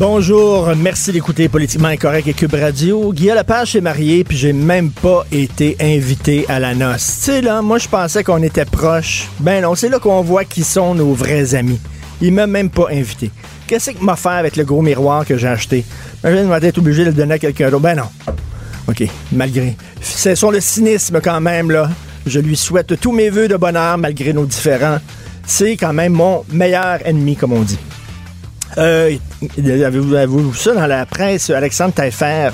Bonjour, merci d'écouter Politiquement Incorrect et Cube Radio. Guillaume Lepage est marié, puis j'ai même pas été invité à la noce. Tu sais, là, moi, je pensais qu'on était proches. Ben non, c'est là qu'on voit qui sont nos vrais amis. Il m'a même pas invité. Qu'est-ce qu'il m'a fait avec le gros miroir que j'ai acheté? Ben, je vais être obligé de le donner à quelqu'un d'autre. Ben non. OK, malgré. C'est sur le cynisme quand même, là. Je lui souhaite tous mes voeux de bonheur malgré nos différends. C'est quand même mon meilleur ennemi, comme on dit. Euh, avez-vous, vu ça dans la presse, Alexandre Taillefer?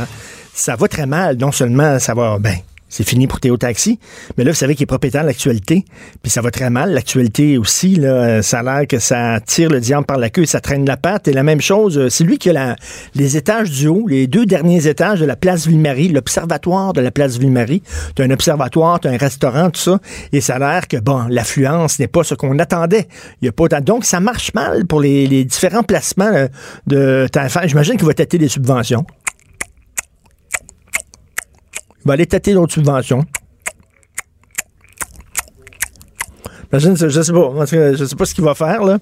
Ça va très mal. Non seulement ça va, ben, c'est fini pour Théo Taxi, mais là, vous savez qu'il est propriétaire de l'actualité, puis ça va très mal. L'actualité aussi, là, ça a l'air que ça tire le diable par la queue et ça traîne la patte. Et la même chose, c'est lui qui a les étages du haut, les deux derniers étages de la place Ville-Marie, l'observatoire de la place Ville-Marie. Tu un observatoire, tu un restaurant, tout ça, et ça a l'air que, bon, l'affluence n'est pas ce qu'on attendait. Il y a pas. Donc, ça marche mal pour les, différents placements euh, de Taillefer. J'imagine qu'il va têter des subventions. Va aller tâter d'autres subventions. Imagine, je sais pas, je sais pas ce qu'il va faire, là.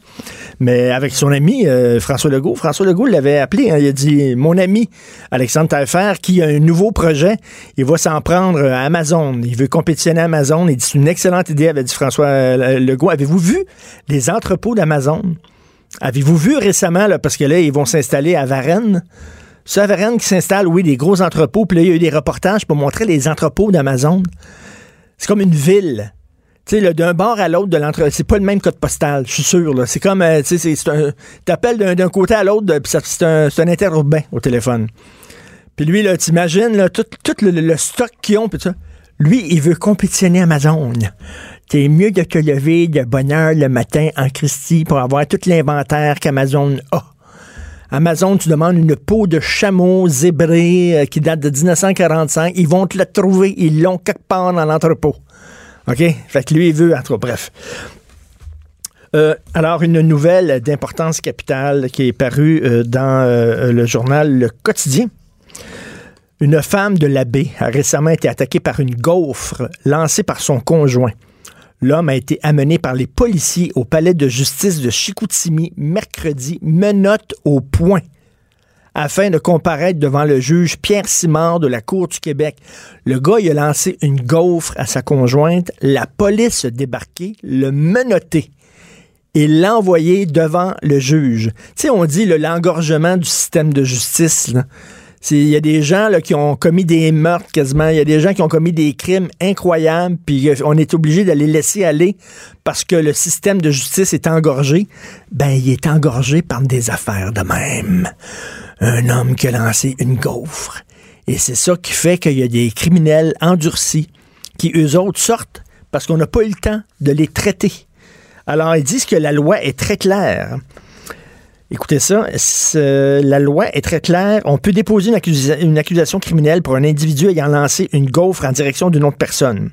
Mais avec son ami euh, François Legault, François Legault l'avait appelé, hein, il a dit Mon ami Alexandre Taillefer, qui a un nouveau projet, il va s'en prendre à Amazon. Il veut compétitionner à Amazon. Il dit C'est une excellente idée, avait dit François euh, Legault. Avez-vous vu les entrepôts d'Amazon? Avez-vous vu récemment, là, parce que là, ils vont s'installer à Varennes? Varennes qui s'installe, oui, des gros entrepôts. Puis là, il y a eu des reportages pour montrer les entrepôts d'Amazon. C'est comme une ville. Tu sais, d'un bord à l'autre de l'entrepôt, c'est pas le même code postal, je suis sûr. C'est comme, euh, tu sais. T'appelles d'un côté à l'autre, puis c'est un, un interurbain au téléphone. Puis lui, là, t'imagines, tout, tout le, stock qu'ils ont, puis ça. Lui, il veut compétitionner Amazon. C'est mieux de te lever de bonne heure le matin en Christie pour avoir tout l'inventaire qu'Amazon a. Amazon, tu demandes une peau de chameau zébré euh, qui date de 1945. Ils vont te la trouver. Ils l'ont quelque part dans l'entrepôt. OK? Fait que lui, il veut, entre bref. Euh, alors, une nouvelle d'importance capitale qui est parue euh, dans le journal Le Quotidien. Une femme de l'abbé a récemment été attaquée par une gaufre lancée par son conjoint. L'homme a été amené par les policiers au palais de justice de Chicoutimi mercredi, menotte au point, afin de comparaître devant le juge Pierre Simard de la Cour du Québec. Le gars, il a lancé une gaufre à sa conjointe. La police a le menotté et l'a envoyé devant le juge. Tu sais, on dit l'engorgement du système de justice. Il y a des gens là, qui ont commis des meurtres quasiment. Il y a des gens qui ont commis des crimes incroyables, puis euh, on est obligé de les laisser aller parce que le système de justice est engorgé. Ben, il est engorgé par des affaires de même. Un homme qui a lancé une gaufre. Et c'est ça qui fait qu'il y a des criminels endurcis qui, eux autres, sortent parce qu'on n'a pas eu le temps de les traiter. Alors, ils disent que la loi est très claire. Écoutez ça, la loi est très claire. On peut déposer une, accusa une, accusation criminelle pour un individu ayant lancé une gaufre en direction d'une autre personne.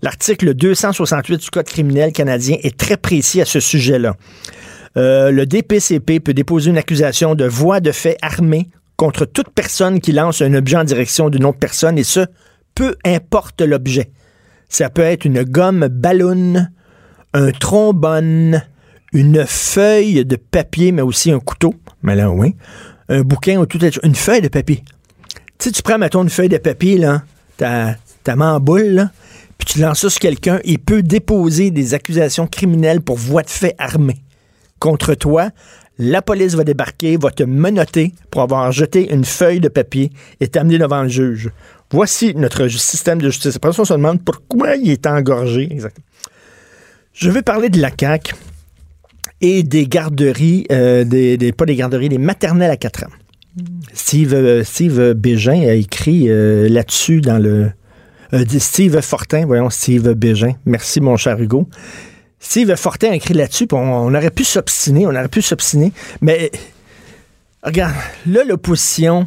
L'article 268 du Code criminel canadien est très précis à ce sujet-là. Euh, le DPCP peut déposer une accusation de voie de fait armée contre toute personne qui lance un objet en direction d'une autre personne, et ce, peu importe l'objet. Ça peut être une gomme ballon, un trombone, une feuille de papier, mais aussi un couteau. Mais là, oui. Un bouquin ou tout une feuille de papier. Tu sais, tu prends, mettons, une feuille de papier, là, ta, main en boule, là, puis tu lances ça sur quelqu'un, il peut déposer des accusations criminelles pour voie de fait armée contre toi. La police va débarquer, va te menotter pour avoir jeté une feuille de papier et t'amener devant le juge. Voici notre système de justice. Après on se demande pourquoi il est engorgé. Exactement. Je vais parler de la CAQ et des garderies, euh, des, pas des garderies, des maternelles à 4 ans. Steve, euh, Steve Bégin a écrit euh, là-dessus dans le... euh, Steve Fortin, voyons, Steve Bégin. Merci, mon cher Hugo. Steve Fortin a écrit là-dessus, on, on aurait pu s'obstiner, on aurait pu s'obstiner, mais regarde, là, l'opposition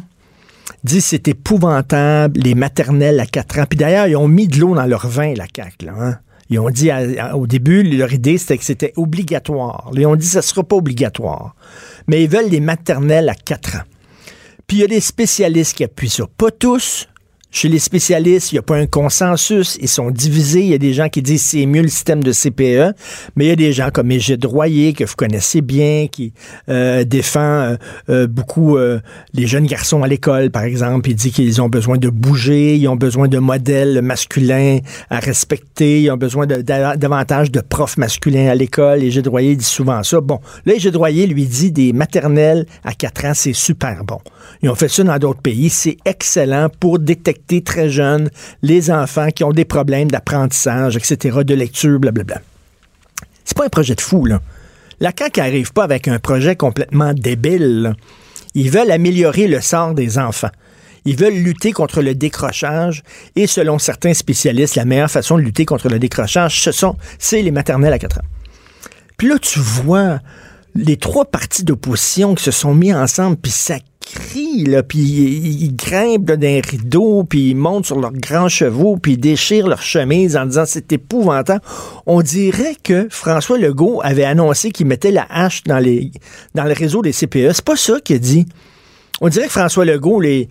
dit c'est épouvantable, les maternelles à 4 ans. Puis d'ailleurs, ils ont mis de l'eau dans leur vin, la CAQ, là, hein. Ils ont dit au début, leur idée, c'était que c'était obligatoire. Ils ont dit ça sera pas obligatoire. Mais ils veulent les maternelles à 4 ans. Puis il y a des spécialistes qui appuient ça. Pas tous. Chez les spécialistes, il n'y a pas un consensus. Ils sont divisés. Il y a des gens qui disent c'est mieux le système de CPE, mais il y a des gens comme Égide Royer, que vous connaissez bien, qui euh, défend euh, euh, beaucoup les jeunes garçons à l'école, par exemple. Il dit qu'ils ont besoin de bouger, ils ont besoin de modèles masculins à respecter, ils ont besoin de- d'a- davantage de profs masculins à l'école. Égide Royer dit souvent ça. Bon, là, Égide Royer lui dit des maternelles à 4 ans, c'est super bon. Ils ont fait ça dans d'autres pays. C'est excellent pour détecter très jeunes les enfants qui ont des problèmes d'apprentissage, etc., de lecture, blablabla. C'est pas un projet de fou, là. La CAQ n'arrive pas avec un projet complètement débile. Ils veulent améliorer le sort des enfants. Ils veulent lutter contre le décrochage et selon certains spécialistes, la meilleure façon de lutter contre le décrochage, ce sont, c'est les maternelles à 4 ans. Puis là, tu vois les trois partis d'opposition qui se sont mis ensemble, puis ça crie, là, puis ils, grimpent là, d'un rideau, puis ils montent sur leurs grands chevaux, puis ils déchirent leurs chemises en disant c'est épouvantable. On dirait que François Legault avait annoncé qu'il mettait la hache dans, les, dans le réseau des CPE. C'est pas ça qu'il dit. On dirait que François Legault, les,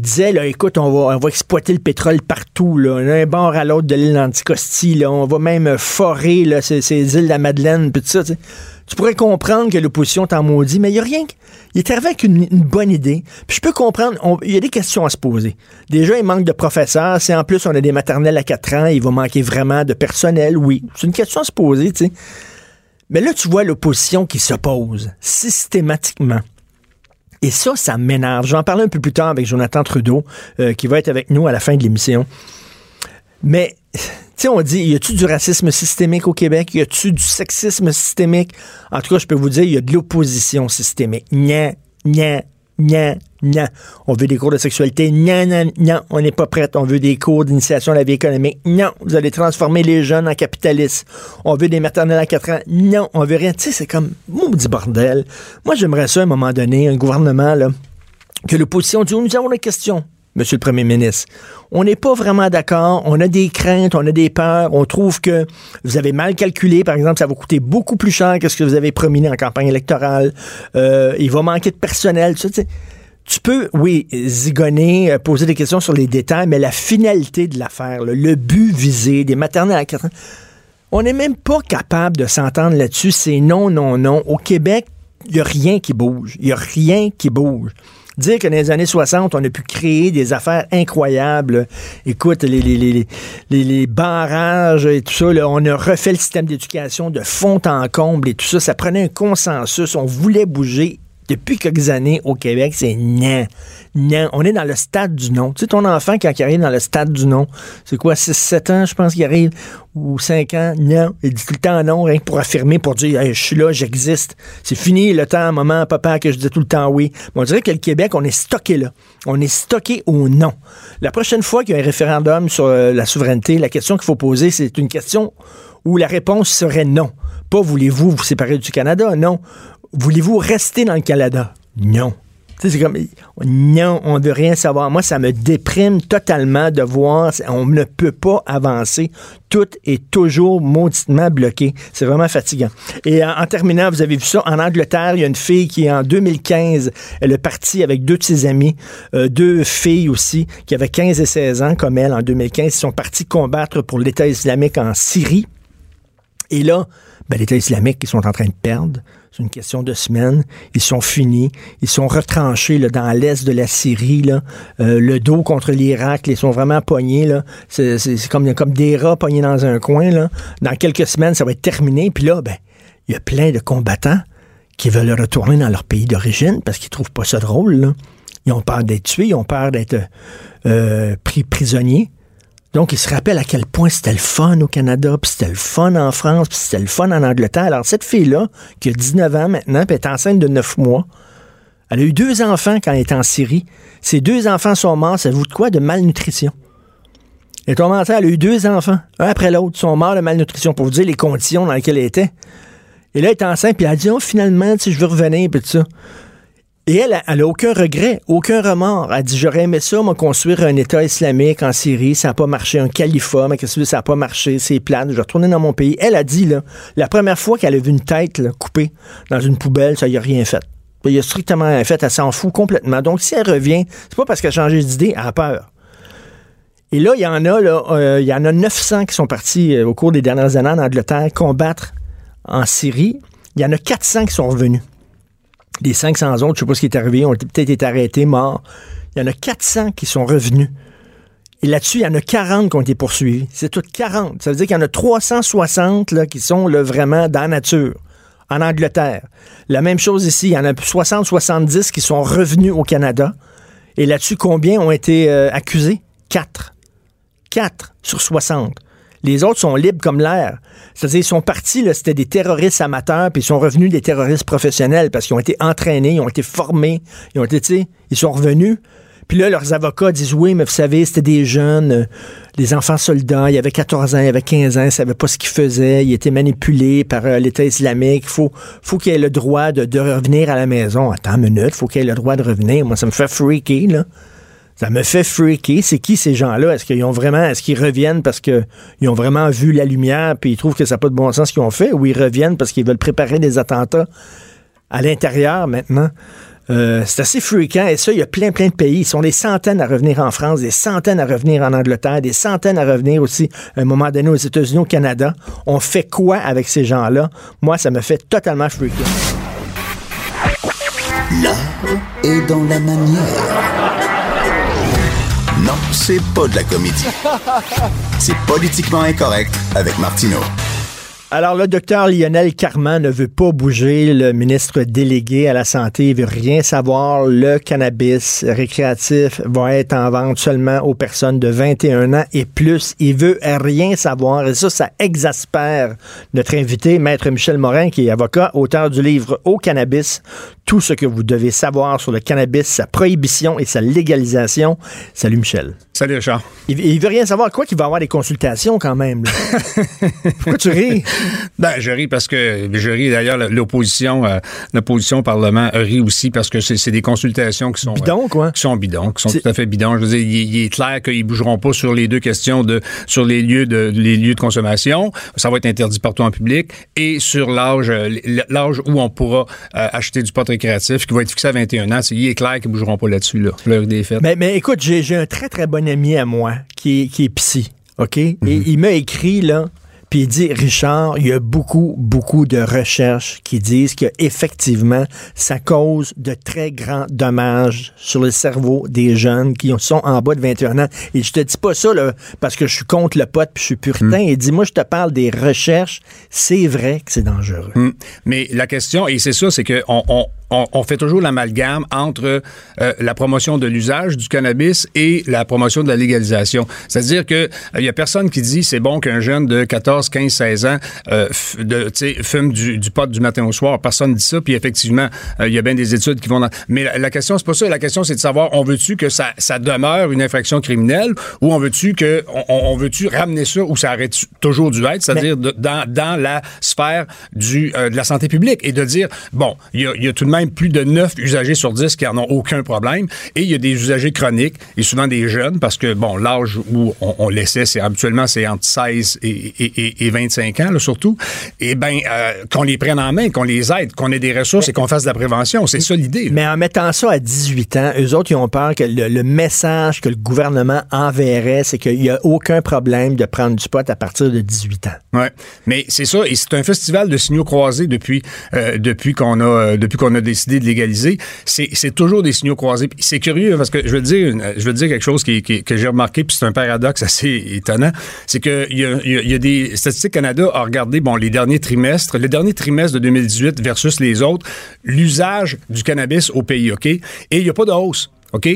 disait, là, écoute, on va, exploiter le pétrole partout, là, d'un bord à l'autre de l'île d'Anticosti, là, on va même forer là, ces, îles de la Madeleine, puis tout ça. Tu pourrais comprendre que l'opposition t'en maudit, mais il n'y a rien. Il est arrivé avec une, bonne idée. Puis je peux comprendre, il y a des questions à se poser. Déjà, il manque de professeurs. Si en plus on a des maternelles à 4 ans, il va manquer vraiment de personnel, oui. C'est une question à se poser, tu sais. Mais là, tu vois l'opposition qui s'oppose systématiquement. Et ça, ça m'énerve. Je vais en parler un peu plus tard avec Jonathan Trudeau, euh, qui va être avec nous à la fin de l'émission. Mais, sais, on dit, y a-tu du racisme systémique au Québec? Y a-tu du sexisme systémique? En tout cas, je peux vous dire, y a de l'opposition systémique. Nya, nya, nya, nya. On veut des cours de sexualité. Nya, nya, nya. On n'est pas prêt. On veut des cours d'initiation à la vie économique. Non. Vous allez transformer les jeunes en capitalistes. On veut des maternelles à 4 ans. Non. On veut rien. Tu sais, c'est comme, maudit bordel. Moi, j'aimerais ça, à un moment donné, un gouvernement, là, que l'opposition dit, nous avons des questions, Monsieur le Premier ministre. On n'est pas vraiment d'accord, on a des craintes, on a des peurs, on trouve que vous avez mal calculé, par exemple, ça va coûter beaucoup plus cher que ce que vous avez promis en campagne électorale, Euh, il va manquer de personnel, tout ça, tu peux, oui, zigonner, euh, poser des questions sur les détails, mais la finalité de l'affaire, le but visé, des maternelles à 4 ans, on n'est même pas capable de s'entendre là-dessus. C'est non, non, non. Au Québec, il n'y a rien qui bouge. Il n'y a rien qui bouge. Dire que dans les années 60, on a pu créer des affaires incroyables. Écoute, les, barrages et tout ça, on a refait le système d'éducation de fond en comble et tout ça. Ça prenait un consensus. On voulait bouger. Depuis quelques années au Québec, c'est non. Non. On est dans le stade du non. Tu sais, ton enfant, quand il arrive dans le stade du non, c'est quoi, 6-7 ans, je pense qu'il arrive, ou 5 ans, non. Il dit tout le temps non, rien que pour affirmer, pour dire, je suis là, j'existe. C'est fini le temps, maman, papa, que je disais tout le temps oui. On dirait que le Québec, on est stocké là. On est stocké au non. La prochaine fois qu'il y a un référendum sur euh, la souveraineté, la question qu'il faut poser, c'est une question où la réponse serait non. Pas voulez-vous vous séparer du Canada? Non. Voulez-vous rester dans le Canada? Non. C'est comme, non, on ne veut rien savoir. Moi, ça me déprime totalement de voir, on ne peut pas avancer. Tout est toujours mauditement bloqué. C'est vraiment fatigant. Et en, terminant, vous avez vu ça, en Angleterre, il y a une fille qui, en 2015, elle est partie avec deux de ses amis, euh, deux filles aussi, qui avaient 15 et 16 ans, comme elle, en 2015, ils sont partis combattre pour l'État islamique en Syrie. Et là, ben, l'État islamique, ils sont en train de perdre. C'est une question de semaines. Ils sont finis. Ils sont retranchés dans l'est de la Syrie. Euh, le dos contre l'Irak. Ils sont vraiment pognés. C'est, comme, des rats pognés dans un coin. Dans quelques semaines, ça va être terminé. Puis là, ben, il y a plein de combattants qui veulent retourner dans leur pays d'origine parce qu'ils trouvent pas ça drôle. Ils ont peur d'être tués, ils ont peur d'être euh, pris prisonniers. Donc, ils se rappellent à quel point c'était le fun au Canada, puis c'était le fun en France, puis c'était le fun en Angleterre. Alors, cette fille-là, qui a 19 ans maintenant, puis est enceinte de 9 mois, elle a eu deux enfants quand elle était en Syrie. Ces deux enfants sont morts, ça vous de quoi? De malnutrition. Elle est tombée elle a eu deux enfants, un après l'autre, sont morts de malnutrition, pour vous dire les conditions dans lesquelles elle était. Et là, elle est enceinte, puis elle a dit, oh, finalement, si je veux revenir, puis tout ça. Et elle, elle a aucun regret, aucun remords. Elle dit, j'aurais aimé ça, moi, construire un État islamique en Syrie. Ça n'a pas marché, un califat, mais qu'est-ce que ça n'a pas marché, c'est plate, je vais retourner dans mon pays. Elle a dit, là, la première fois qu'elle a vu une tête coupée dans une poubelle, ça y a rien fait. Il y a strictement rien fait, elle s'en fout complètement. Donc, si elle revient, c'est pas parce qu'elle a changé d'idée, elle a peur. Et là, il y en a, là, euh, il y en a 900 qui sont partis euh, au cours des dernières années en Angleterre combattre en Syrie. Il y en a 400 qui sont revenus. Les 500 autres, je sais pas ce qui est arrivé, ont peut-être été arrêtés, morts. Il y en a 400 qui sont revenus. Et là-dessus, il y en a 40 qui ont été poursuivis. C'est tout 40. Ça veut dire qu'il y en a 360 là, qui sont là, vraiment dans la nature, en Angleterre. La même chose ici, il y en a 60-70 qui sont revenus au Canada. Et là-dessus, combien ont été euh, accusés? 4. 4 sur 60. Les autres sont libres comme l'air. C'est-à-dire, ils sont partis, c'était des terroristes amateurs, puis ils sont revenus des terroristes professionnels parce qu'ils ont été entraînés, ils ont été formés, ils ont été, ils sont revenus. Puis là, leurs avocats disent oui, mais vous savez, c'était des jeunes, euh, des enfants soldats, il y avait 14 ans, il y avait 15 ans, ils ne savaient pas ce qu'ils faisaient, ils étaient manipulés par euh, l'État islamique. Il faut, faut qu'il ait le droit de, revenir à la maison. Attends une minute, faut qu'il ait le droit de revenir. Moi, ça me fait freaky, là. Ça me fait freaker. C'est qui ces gens-là? Est-ce qu'ils ont vraiment, est-ce qu'ils reviennent parce qu'ils ont vraiment vu la lumière puis ils trouvent que ça n'a pas de bon sens ce qu'ils ont fait ou ils reviennent parce qu'ils veulent préparer des attentats à l'intérieur maintenant? Euh, c'est assez fréquent et ça, il y a plein, plein de pays. Ils sont des centaines à revenir en France, des centaines à revenir en Angleterre, des centaines à revenir aussi à un moment donné aux États-Unis, au Canada. On fait quoi avec ces gens-là? Moi, ça me fait totalement freaker. L'art est dans la manière. Non, c'est pas de la comédie. C'est politiquement incorrect avec Martineau. Alors, le docteur Lionel Carman ne veut pas bouger. Le ministre délégué à la Santé il veut rien savoir. Le cannabis récréatif va être en vente seulement aux personnes de 21 ans et plus. Il veut rien savoir. Et ça, ça exaspère notre invité, Maître Michel Morin, qui est avocat, auteur du livre Au cannabis, tout ce que vous devez savoir sur le cannabis, sa prohibition et sa légalisation. Salut, Michel. Salut, Richard. Il, il veut rien savoir. Quoi qu'il va avoir des consultations quand même. Pourquoi tu ris? Ben, je ris parce que je ris d'ailleurs l'opposition, euh, l'opposition au Parlement rit aussi parce que c'est des consultations qui sont bidons, quoi? qui sont bidons, qui sont tout à fait bidons. Je veux dire, il, il est clair qu'ils bougeront pas sur les deux questions de sur les lieux de les lieux de consommation. Ça va être interdit partout en public et sur l'âge l'âge où on pourra euh, acheter du pot récréatif qui va être fixé à 21 ans. il est clair qu'ils bougeront pas là-dessus là. L'heure des fêtes. Mais, mais écoute, j'ai un très très bon ami à moi qui est, qui est psy, ok? Et Mhm. il m'a écrit là. Puis il dit, Richard, il y a beaucoup, beaucoup de recherches qui disent qu'effectivement, ça cause de très grands dommages sur le cerveau des jeunes qui sont en bas de 21 ans. Et je te dis pas ça là, parce que je suis contre le pot puis je suis puritain. Il dit, moi, je te parle des recherches. C'est vrai que c'est dangereux. Hum. Mais la question, et c'est ça, c'est qu'on on, on, on, fait toujours l'amalgame entre euh, la promotion de l'usage du cannabis et la promotion de la légalisation. C'est-à-dire que il y a personne qui dit c'est bon qu'un jeune de 14, 15, 16 ans euh, de, fume du, du pot du matin au soir. Personne dit ça. Puis effectivement, il y a bien des études qui vont dans... Mais la, la question, c'est pas ça. La question, c'est de savoir, on veut-tu que ça, ça demeure une infraction criminelle ou on veut-tu que on, on veut-tu ramener ça où ça aurait toujours dû être, c'est-à-dire dans, dans la sphère du, euh, de la santé publique et de dire, bon, il y a, y a tout de même plus de 9 usagers sur 10 qui en ont aucun problème et il y a des usagers chroniques et souvent des jeunes parce que, bon, l'âge où on, on laissait, c'est habituellement, c'est entre 16 et, et, et 25 ans, là, surtout. Et bien, euh, qu'on les prenne en main, qu'on les aide, qu'on ait des ressources et qu'on fasse de la prévention. C'est ça l'idée. Mais en mettant ça à 18 ans, eux autres, ils ont peur que le, le message que le gouvernement enverrait, c'est qu'il n'y a aucun problème de prendre du pot à partir de 18 ans. Ouais, mais c'est ça, et c'est un festival de signaux croisés depuis euh, depuis qu'on a euh, depuis qu'on a décidé de légaliser. C'est, toujours des signaux croisés. C'est curieux parce que je veux dire, je veux dire quelque chose qui, qui, que j'ai remarqué, puis c'est un paradoxe assez étonnant, c'est que il y a, il y a des Statistiques Canada a regardé bon les derniers trimestres, le dernier trimestre de 2018 versus les autres, l'usage du cannabis au pays, ok, et il y a pas de hausse. OK?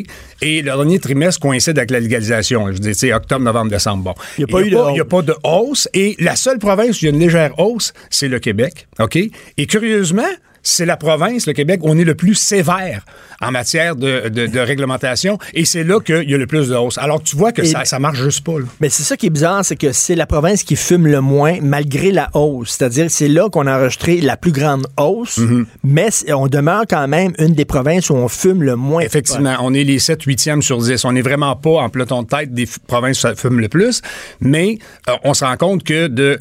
Et le dernier trimestre coïncide avec la légalisation. Je dire, c'est octobre, novembre, décembre. Bon. Il y a pas Et eu de Il n'y a pas de hausse. Et la seule province où il y a une légère hausse, c'est le Québec. OK? Et curieusement, c'est la province, le Québec, où on est le plus sévère en matière de, de- de réglementation. Et c'est là qu'il y a le plus de hausse. Alors, tu vois que Et- ça, ça marche juste pas. là. Mais c'est ça qui est bizarre, c'est que c'est la province qui fume le moins malgré la hausse. C'est-à-dire c'est là qu'on a enregistré la plus grande hausse, Mm-hmm. mais on demeure quand même une des provinces où on fume le moins. Effectivement, on est les 7 8e sur 10. On n'est vraiment pas en peloton de tête des provinces où ça fume le plus, mais euh, on se rend compte que de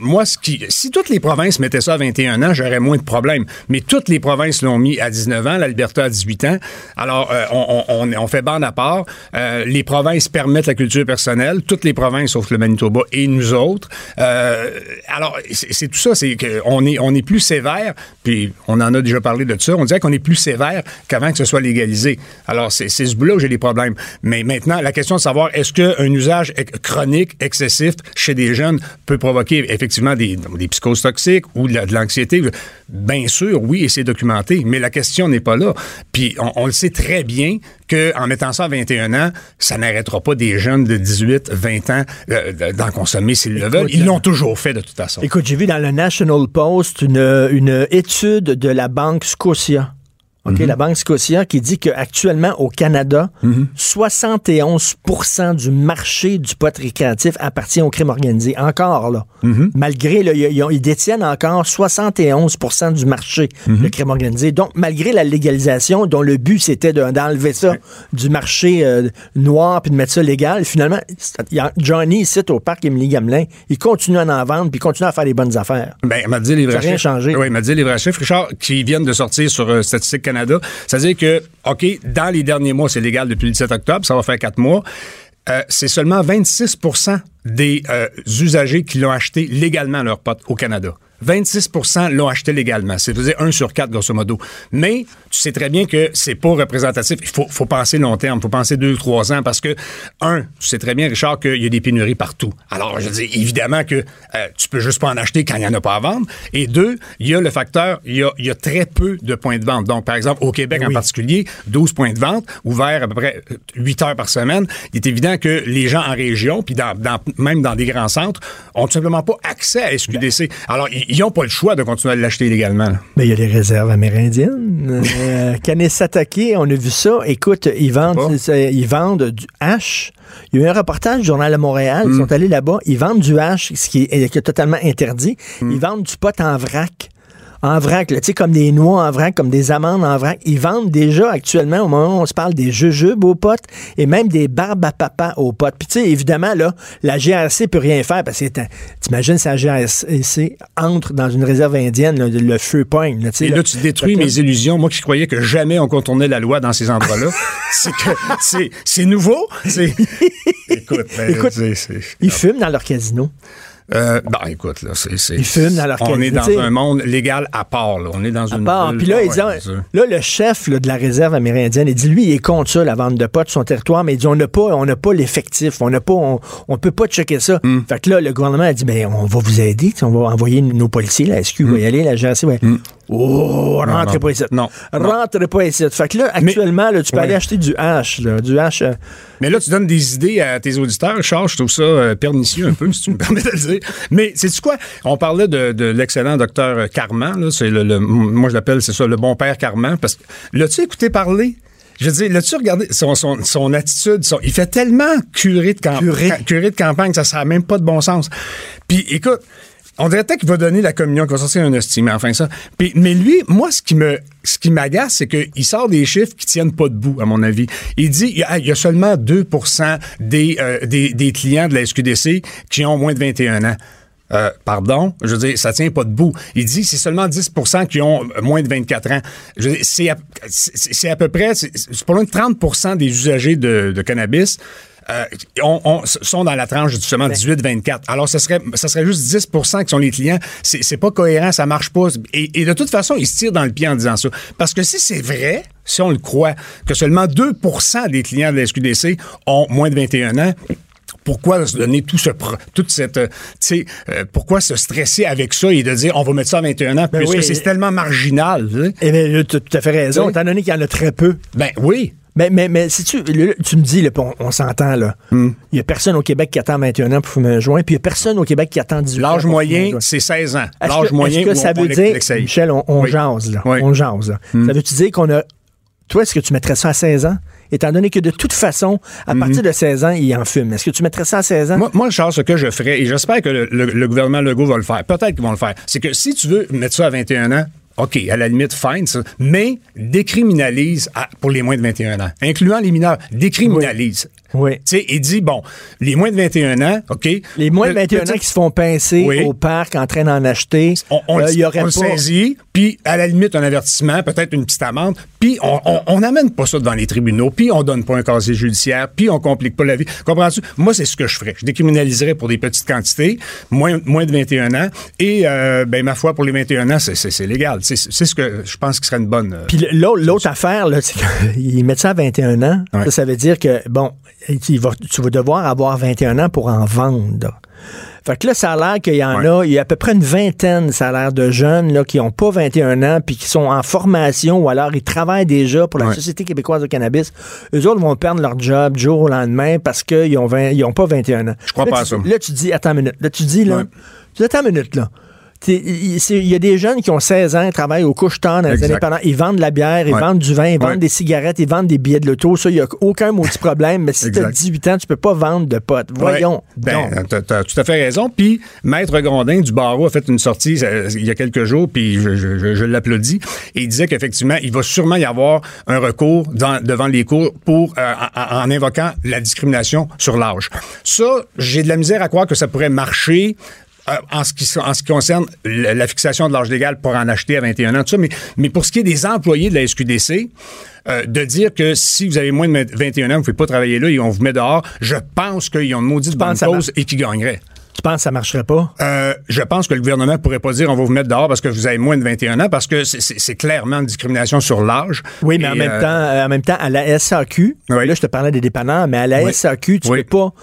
moi ce qui si toutes les provinces mettaient ça à 21 ans, j'aurais moins de problèmes, mais toutes les provinces l'ont mis à 19 ans, l'Alberta à 18 ans. Alors euh, on, fait bande à part, Euh, les provinces permettent la culture personnelle, toutes les provinces sauf le Manitoba et nous autres. Euh, alors c'est tout ça, c'est qu'on est on est plus sévère, puis on en a déjà parlé de ça, on dirait qu'on est plus sévère qu'avant que ce soit légalisé. Alors, c'est ce bout-là où j'ai des problèmes. Mais maintenant, la question de savoir est-ce qu'un usage chronique, excessif chez des jeunes peut provoquer effectivement des, des psychoses toxiques ou de l'anxiété? Bien sûr, oui, et c'est documenté. Mais la question n'est pas là. Puis, on, on le sait très bien qu'en mettant ça à 21 ans, ça n'arrêtera pas des jeunes de 18, 20 ans euh, de- d'en consommer s'ils le veulent. Ils l'ont toujours fait de toute façon. Écoute, j'ai vu dans le National Post une, une étude de la Banque Scotia. OK, Mhm. la Banque Scotia qui dit qu'actuellement au Canada, 71% du marché du pot récréatif appartient au crime organisé. Encore, là. Mhm. Malgré, là, ils, ils ont- ils détiennent encore 71 du marché, Mhm. le crime organisé. Donc, malgré la légalisation, dont le but c'était de- d'enlever ça du marché euh, noir puis de mettre ça légal, finalement, Johnny, ici, au parc Émilie Gamelin, il continue à en vendre puis il continue à faire des bonnes affaires. Ben, il m'a dit les vrais Ça a rien changé. Oui, il m'a dit les vrais chiffres, Richard, qui viennent de sortir sur euh, Statistique C'est-à-dire que, OK, dans les derniers mois, c'est légal depuis le 17 octobre, ça va faire quatre mois. Euh, c'est seulement 26% des euh, usagers qui l'ont acheté légalement leur pote au Canada. 26% l'ont acheté légalement. C'est dire un sur quatre, grosso modo. Mais tu sais très bien que c'est pas représentatif. Il faut, faut penser long terme. Il faut penser deux, trois ans parce que, un, tu sais très bien, Richard, qu'il y a des pénuries partout. Alors, je dis évidemment que euh, tu peux juste pas en acheter quand il n'y en a pas à vendre. Et deux, il y a le facteur, il y a, il y a très peu de points de vente. Donc, par exemple, au Québec en particulier, 12 points de vente, ouverts à peu près 8 heures par semaine. Il est évident que les gens en région, puis dans, dans- même dans des grands centres, ont tout simplement pas accès à SQDC. Alors, ils n'ont pas le choix de continuer à l'acheter légalement. là. Mais il y a les réserves amérindiennes. Euh, Kanesatake, on a vu ça. Écoute, ils vendent, ils vendent du hache. Il y a eu un reportage du Journal de Montréal. Mm. Ils sont allés là-bas. Ils vendent du hache, ce qui est, qui est totalement interdit. Mm. Ils vendent du pot en vrac. En vrac, là, tu sais, comme des noix en vrac, comme des amandes en vrac. Ils vendent déjà actuellement, au moment où on se parle, des jujubes aux potes et même des barbes à papa aux potes. Puis tu sais, évidemment, là, la GRC peut rien faire parce que t'imagines si la GRC entre dans une réserve indienne, là, le feu pogne. là, Et là. là, tu détruis mes illusions. Moi qui croyais que jamais on contournait la loi dans ces endroits-là. c'est que c'est, nouveau. Écoute, ben, Écoute, c'est- Ils fument dans leur casino. Euh, ben, écoute, là, c'est, Ils fument dans leur On est dans un monde légal à part, là. On est dans À une. part. Puis là, Ah il dit, là, le chef là, de la réserve amérindienne, il dit, lui, il est contre ça, la vente de potes sur son territoire, mais il dit, on n'a pas, on pas l'effectif, on n'a pas, on, on peut pas checker ça. Hmm. Fait que là, le gouvernement a dit, ben, on va vous aider, on va envoyer nos policiers, la SQ va y aller, la GRC va Oh, rentrez non. pas ici. Non. Rentrez pas ici. Fait que là, actuellement, là, tu peux Ouais. aller acheter du là, du hache. euh, Mais là, tu donnes des idées à tes auditeurs, Charles. Je trouve ça euh, pernicieux un peu, si tu me permets de le dire. Mais c'est quoi? On parlait de, de l'excellent docteur Carman. Là, c'est le, le- moi, je l'appelle, c'est ça, le bon père Carman. Parce que l'as-tu écouté parler? Je veux dire, l'as-tu regardé son, son, son attitude? son- il fait tellement curé de, camp- Curé. ca- curé de campagne, ça n'a même pas de bon sens. Puis écoute, on dirait peut-être qu'il va donner la communion, qu'il va sortir un mais enfin ça. Mais lui, moi, ce qui me, ce qui m'agace, c'est qu'il sort des chiffres qui tiennent pas debout, à mon avis. Il dit, il y a, seulement 2 des, euh, des, des clients de la SQDC qui ont moins de 21 ans. Euh, pardon, je veux dire, ça tient pas debout. Il dit c'est seulement 10% qui ont moins de 24 ans. C'est à, peu près, c'est pas loin de 30% des usagers de cannabis euh, on- on- sont dans la tranche justement 18-24. Alors, ce serait, ça serait juste 10% qui sont les clients. C'est pas cohérent, ça marche pas. Et, et de toute façon, ils se tirent dans le pied en disant ça. Parce que si c'est vrai, si on le croit, que seulement 2% des clients de la SQDC ont moins de 21 ans, pourquoi se donner tout ce toute cette euh, tu sais euh, pourquoi se stresser avec ça et de dire on va mettre ça à 21 ans Ben puisque oui. c'est tellement marginal? Eh bien, tu as tout à fait raison, étant donné qu'il y en a très peu. ben oui Mais, mais, mais si tu, tu me dis, là, on, on s'entend, là. Hmm. Il y a personne au Québec qui attend 21 ans pour fumer un joint, puis il y a personne au Québec qui attend 18 ans. L'âge moyen, c'est 16 ans. L'âge moyen est-ce que ça on- veut on dire. Michel, on, on Oui. jase, là. Oui. Hmm. On jase, là. Ça veut-tu dire qu'on a. Toi, est-ce que tu mettrais ça à 16 ans? Étant donné que de toute façon, à partir de 16 ans, il en fume. Est-ce que tu mettrais ça à 16 ans? Moi, moi, Charles, ce que je ferais, et j'espère que le, le- le gouvernement Legault va le faire, peut-être qu'ils vont le faire, c'est que si tu veux mettre ça à 21 ans, OK, à la limite, fine, ça, mais décriminalise pour les moins de 21 ans, incluant les mineurs, décriminalise. Tu sais, et dit, bon, les moins de 21 ans, OK? Les moins de pe- 21 ans qui se font pincer Oui. au parc en train d'en acheter, on, on euh, il y aurait on pas. saisit, puis à la limite un avertissement, peut-être une petite amende, puis on- n'amène pas ça devant les tribunaux, puis on donne pas un casier judiciaire, puis on complique pas la vie. Comprends-tu? Moi, c'est ce que je ferais. Je décriminaliserais pour des petites quantités, moins, moins de 21 ans, et euh, ben ma foi, pour les 21 ans, c'est- légal. C'est c'est ce que je pense qui serait une bonne... euh, Puis l'autre, l'autre affaire, là, c'est qu'ils mettent ça à 21 ans. Ouais. Ça, ça veut dire que, bon, tu vas devoir avoir 21 ans pour en vendre. Fait que là, ça a l'air qu'il y en Ouais. a, il y a à peu près une vingtaine, ça a l'air de jeunes là, qui n'ont pas 21 ans puis qui sont en formation ou alors ils travaillent déjà pour la Ouais. Société québécoise de cannabis. Eux autres vont perdre leur job du jour au lendemain parce qu'ils ont, 20 ils ont pas 21 ans. Je crois Là, pas tu- à ça. Là, tu dis, attends une minute. Là, tu dis, là, Ouais. tu dis, attends une minute, là. Il y a des jeunes qui ont 16 ans, ils travaillent au couche-tard dans les pendant. Ils vendent de la bière, ils Ouais. vendent du vin, ils vendent des cigarettes, ils vendent des billets de l'auto. Ça, il n'y a aucun maudit problème. Mais si tu as Exact. 18 ans, tu peux pas vendre de potes. Voyons. Ben, t'as, t'as tout à fait raison. Puis, Maître Grondin du barreau a fait une sortie euh, il y a quelques jours, puis je, je- je- je l'applaudis. Et il disait qu'effectivement, il va sûrement y avoir un recours dans- devant les cours pour euh, en, en invoquant la discrimination sur l'âge. Ça, j'ai de la misère à croire que ça pourrait marcher. Euh, en, ce qui, en ce qui concerne la, fixation de l'âge légal pour en acheter à 21 ans, tout ça, mais, mais pour ce qui est des employés de la SQDC, euh, de dire que si vous avez moins de 21 ans, vous ne pouvez pas travailler là et on vous met dehors, je pense qu'ils ont une maudite bonne cause et qu'ils gagneraient. Tu penses que ça marcherait pas? Euh, je pense que le gouvernement pourrait pas dire on va vous mettre dehors parce que vous avez moins de 21 ans parce que c'est- clairement une discrimination sur l'âge. Oui, mais en même, euh, temps, en même temps, à la SAQ, Oui. là, je te parlais des dépanneurs, mais à la Oui. SAQ, tu Oui. peux pas.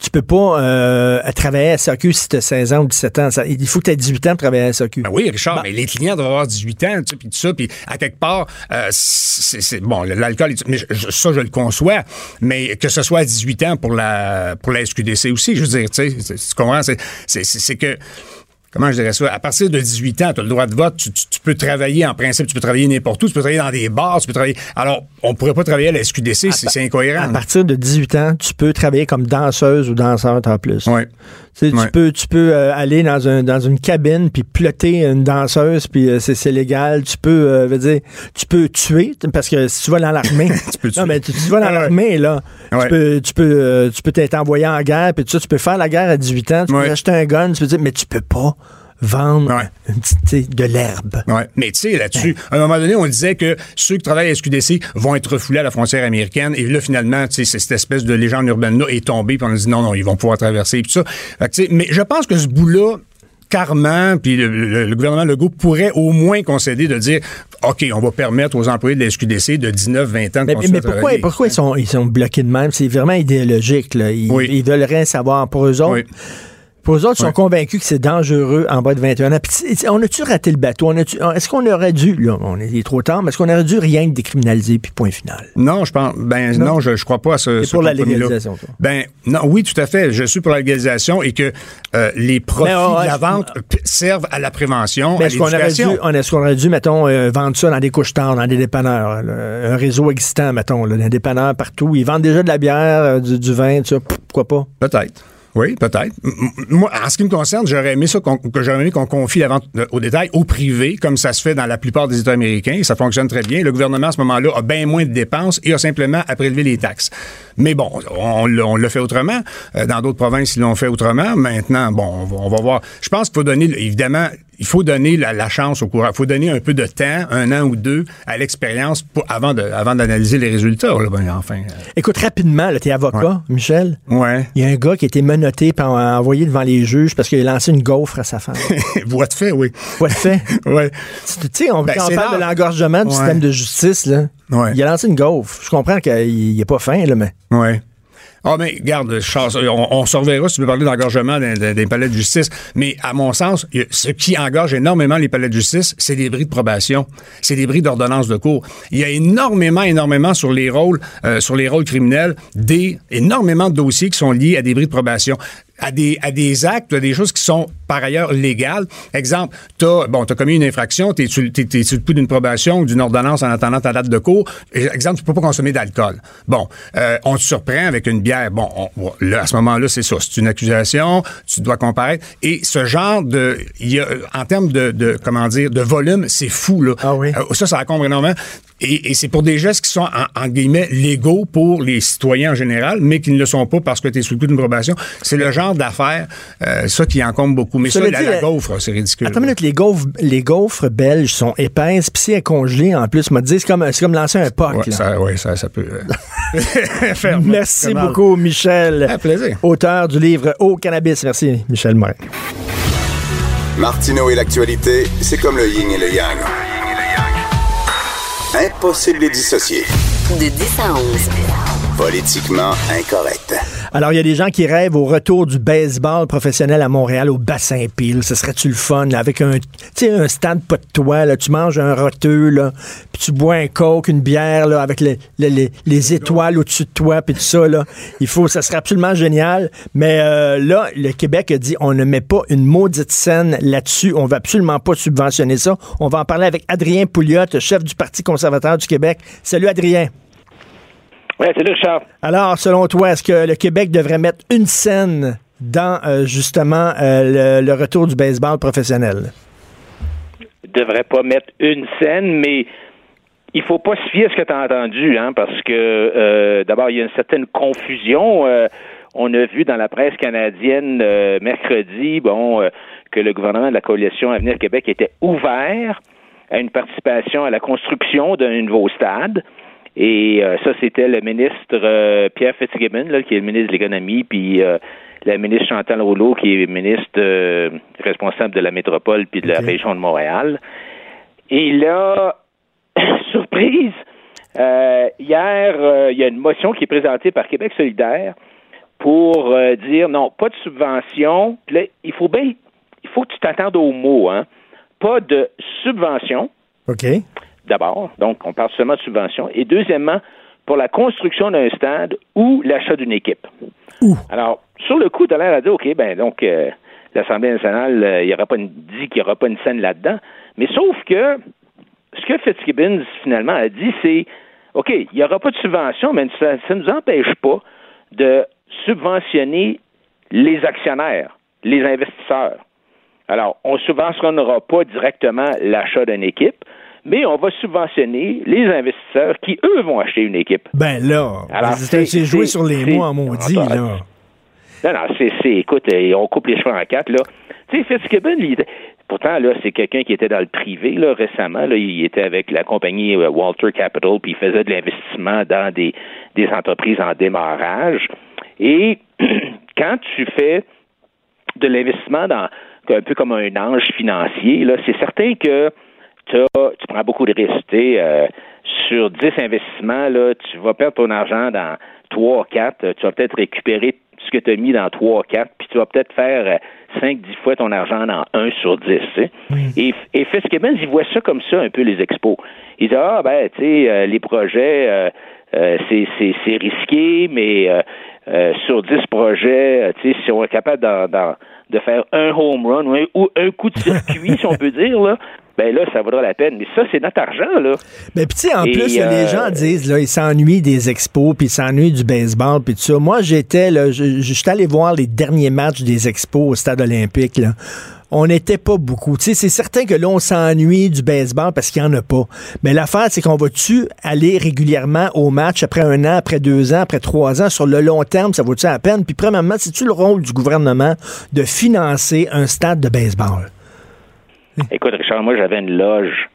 Tu peux pas euh, travailler à SAQ si tu as 16 ans ou 17 ans. Ça- il faut que tu aies 18 ans pour travailler à SAQ. Ben oui, Richard, Bah. mais les clients doivent avoir 18 ans, tu sais, puis tout ça, puis à quelque part, euh, c'est c'est- bon, l'alcool, mais je- ça je le conçois, mais que ce soit à 18 ans pour la pour la SQDC aussi, je veux dire, tu sais, c'est- tu comprends, c'est c'est- c'est- c'est que Comment je dirais ça? À partir de 18 ans, tu as le droit de vote, tu, tu- tu peux travailler en principe, tu peux travailler n'importe où, tu peux travailler dans des bars, tu peux travailler. Alors, on pourrait pas travailler à la SQDC, c'est c'est incohérent. À partir de 18 ans, tu peux travailler comme danseuse ou danseur en plus. Ouais. Tu, sais, tu Ouais. peux, tu peux euh, aller dans, un, dans une cabine puis plotter une danseuse puis euh, c'est, légal. Tu peux, euh, veux dire, tu peux tuer parce que si tu vas dans l'armée, peux tuer. non mais tu, tu vas dans Ah ouais. l'armée là, Ouais. tu peux, tu peux, tu peux t'être envoyé en guerre puis ça, tu peux faire la guerre à 18 ans, tu Ouais. peux acheter un gun, tu peux dire, mais tu peux pas vendre Ouais. de l'herbe. Ouais. Mais tu sais, là-dessus, à un moment donné, on disait que ceux qui travaillent à SQDC vont être refoulés à la frontière américaine. Et là, finalement, tu sais, c'est- cette espèce de légende urbaine-là est tombée. Puis on a dit non, non, ils vont pouvoir traverser. Puis tout ça. Fait que, tu sais, mais je pense que ce bout-là, Carman, puis le, le- le gouvernement Legault pourrait au moins concéder de dire OK, on va permettre aux employés de la SQDC de 19, 20 ans de Mais, mais pourquoi, ils, sont, ils sont bloqués de même? C'est vraiment idéologique. Là. Ils, Oui. ils veulent rien savoir. Pour eux autres, Oui. Pour eux autres, ils sont Ouais. convaincus que c'est dangereux en bas de 21 ans. Puis, on a-tu raté le bateau? On a-tu- Est-ce qu'on aurait dû, là, on est il est trop tard, mais est-ce qu'on aurait dû rien décriminaliser, puis point final? Non, je pense. Ben Non? non, je, je crois pas à ce. T'es ce pour la légalisation, toi? Ben non, oui, tout à fait. Je suis pour la légalisation et que euh, les profits ouais, ouais, de la je- vente p- servent à la prévention, Mais à est-ce qu'on aurait dû, l'éducation. on- est-ce qu'on aurait dû, mettons, euh, vendre ça dans des couches-tard, dans des dépanneurs, là, un réseau existant, mettons, là, des dépanneurs partout. Ils vendent déjà de la bière, euh, du, du vin, tout ça. Pourquoi pas? Peut-être. Oui, peut-être. Moi, en ce qui me concerne, j'aurais aimé ça qu'on, j'aurais aimé qu'on confie la vente euh, au détail au privé, comme ça se fait dans la plupart des États américains. Ça fonctionne très bien. Le gouvernement, à ce moment-là, a bien moins de dépenses et a simplement à prélever les taxes. Mais bon, on, l'a- on l'a fait autrement. Euh, Dans d'autres provinces, ils l'ont fait autrement. Maintenant, bon, on va, on va voir. Je pense qu'il faut donner, évidemment, il faut donner la, la chance au courant. Il faut donner un peu de temps, un an ou deux, à l'expérience avant, de, avant d'analyser les résultats. là. Ben, enfin, Écoute, rapidement, là, t'es avocat, Michel. ouais. Il y a un gars qui a été menotté puis envoyé devant les juges parce qu'il a lancé une gaufre à sa femme. Voix de fait, oui. Quoi de fait? Ouais. Tu sais, on, Ben, on parle de l'engorgement du Ouais. système de justice, là, Ouais. il a lancé une gaufre. Je comprends qu'il n'est pas fin, là, mais. Ouais. Ah, mais garde, on, on se reverra si tu veux parler d'engorgement des, des, palais de justice. Mais à mon sens, ce qui engorge énormément les palais de justice, c'est des bris de probation, c'est des bris d'ordonnance de cours. Il y a énormément, énormément sur les rôles, euh, sur les rôles criminels, des énormément de dossiers qui sont liés à des bris de probation à des, à des actes, à des choses qui sont par ailleurs légales. Exemple, tu as, bon, commis une infraction, tu es, sur le coup d'une probation ou d'une ordonnance en attendant ta date de cours. Exemple, tu peux pas consommer d'alcool. Bon, euh, on te surprend avec une bière. Bon, là, à ce moment-là, c'est ça. C'est une accusation, tu dois comparaître. Et ce genre de... Y a, en termes de, de, comment dire, de volume, c'est fou, là. Ah oui. Euh, ça, ça encombre énormément. Et, et c'est pour des gestes qui sont, en, en, guillemets, légaux pour les citoyens en général, mais qui ne le sont pas parce que tu es sous le coup d'une probation. C'est le genre d'affaires, euh, ça, qui encombre beaucoup. Mais ça, la, la, gaufre, c'est ridicule. Attends une minute, les gaufres, les gaufres belges sont épaisses, puis si elles congelées, en plus, me dit, c'est comme, comme lancer un poc. Oui, ça, ouais, ça, ça, peut euh, faire Merci beaucoup, Michel. Un plaisir. Auteur du livre Au cannabis. Merci, Michel Morin. Martineau et l'actualité, c'est comme le yin et le yang. Impossible de dissocier. De 10 à 11. Politiquement incorrect. Alors, il y a des gens qui rêvent au retour du baseball professionnel à Montréal, au bassin pile. Ce serait-tu le fun, avec un, un stade pas de toit, là, tu manges un roteux, là, puis tu bois un coke, une bière, là, avec les, les, les étoiles au-dessus de toi, puis tout ça, là. Il faut, ça serait absolument génial. Mais euh, là, le Québec a dit, on ne met pas une maudite scène là-dessus. On va absolument pas subventionner ça. On va en parler avec Adrien Pouliot, chef du Parti conservateur du Québec. Salut, Adrien. Oui, salut Richard. Alors, selon toi, est-ce que le Québec devrait mettre une scène dans euh, justement euh, le, le, retour du baseball professionnel? Devrait pas mettre une scène, mais il faut pas se fier à ce que tu as entendu, hein, parce que euh, d'abord, il y a une certaine confusion. on a vu dans la presse canadienne mercredi, bon, que le gouvernement de la coalition Avenir Québec était ouvert à une participation à la construction d'un nouveau stade. Et euh, ça, c'était le ministre euh, Pierre Fitzgibbon, là, qui est le ministre de l'économie, puis euh, la ministre Chantal Rouleau, qui est ministre responsable de la métropole puis de la région de Montréal. Et là, surprise, hier, il y a une motion qui est présentée par Québec solidaire pour dire non, pas de subvention. Là, il faut bien, il faut que tu t'attendes aux mots, hein. Pas de subvention. OK d'abord. Donc, on parle seulement de subvention. Et deuxièmement, pour la construction d'un stade ou l'achat d'une équipe. Ouh. Alors, sur le coup, tu as l'air à dire, OK, ben donc, euh, l'Assemblée nationale, euh, il y aura pas une, dit qu'il n'y aura pas une scène là-dedans. Mais sauf que ce que Fitzgibbons, finalement, a dit, c'est, OK, il n'y aura pas de subvention, mais ça ne nous empêche pas de subventionner les actionnaires, les investisseurs. Alors, on ne subventionnera pas directement l'achat d'une équipe, mais on va subventionner les investisseurs qui, eux, vont acheter une équipe. Ben là, c'est joué sur les mots en maudit, là. Non, non, c'est, écoute, on coupe les cheveux en quatre, là. Tu sais, Fitzgibbon, il, pourtant, là, c'est quelqu'un qui était dans le privé, là, récemment, là, il était avec la compagnie Walter Capital, puis il faisait de l'investissement dans des, des entreprises en démarrage. Et quand tu fais de l'investissement dans, un peu comme un ange financier, là, c'est certain que tu prends beaucoup de risques. Euh, sur 10 investissements, là, tu vas perdre ton argent dans 3 4. Tu vas peut-être récupérer ce que tu as mis dans 3 4, puis tu vas peut-être faire 5-10 fois ton argent dans 1 sur 10. Oui. Et, et Fitzgibbons, il voit ça comme ça un peu, les expos. Il dit, ah, ben, tu sais, euh, les projets, euh, euh, c'est risqué, mais euh, sur 10 projets, tu sais, si on est capable d'en de faire un home run ou un, ou un coup de circuit, si on peut dire, là, ben là, ça vaudra la peine. Mais ça, c'est notre argent, là. Mais puis, tu sais, en Et plus, euh... les gens disent, là, ils s'ennuient des expos, puis ils s'ennuient du baseball, puis tout ça. Moi, j'étais, là, suis allé voir les derniers matchs des expos au stade olympique, là on n'était pas beaucoup. Tu sais, c'est certain que là, on s'ennuie du baseball parce qu'il n'y en a pas. Mais l'affaire, c'est qu'on va-tu aller régulièrement au match après un an, après deux ans, après trois ans? Sur le long terme, ça vaut-tu la peine? Puis, premièrement, c'est-tu le rôle du gouvernement de financer un stade de baseball? Écoute, Richard, moi, j'avais une loge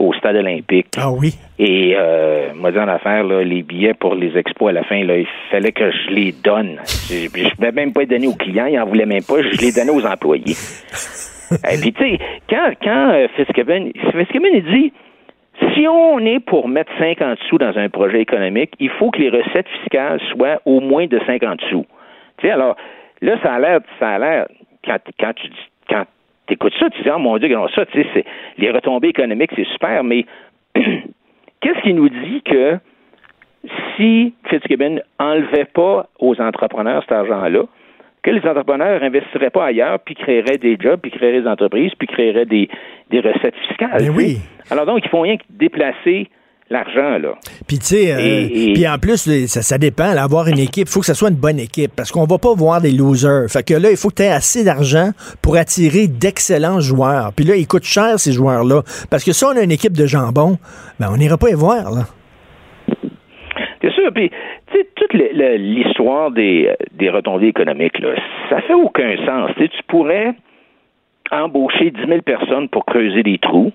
au stade olympique. Ah oui? Et euh, moi, en affaire, là, les billets pour les expos à la fin, là, il fallait que je les donne. Je ne pouvais même pas les donner aux clients, ils n'en voulaient même pas, je les donnais aux employés. Et puis, tu sais, quand, quand euh, Fitzgibbon, Fitzgibbon, il dit, si on est pour mettre 50 sous dans un projet économique, il faut que les recettes fiscales soient au moins de 50 sous. Tu sais, alors, là, ça a l'air, ça a l'air, quand, quand tu quand écoutes ça, tu dis, oh mon Dieu, ça, tu sais, les retombées économiques, c'est super, mais qu'est-ce qui nous dit que si Fitzgibbon enlevait pas aux entrepreneurs cet argent-là, que les entrepreneurs investiraient pas ailleurs, puis créeraient des jobs, puis créeraient des entreprises, puis créeraient des, des recettes fiscales. Ben oui. Alors donc, ils font rien que déplacer l'argent, là. Puis, tu sais, euh, puis en plus, ça, ça dépend. Avoir une équipe, il faut que ce soit une bonne équipe parce qu'on va pas voir des losers. Fait que là, il faut que tu aies assez d'argent pour attirer d'excellents joueurs. Puis là, ils coûtent cher, ces joueurs-là. Parce que si on a une équipe de jambon, ben, on n'ira pas y voir, là. C'est sûr. Puis, tu sais, toute l'histoire des, des retombées économiques, là, ça fait aucun sens. tu pourrais embaucher 10 000 personnes pour creuser des trous,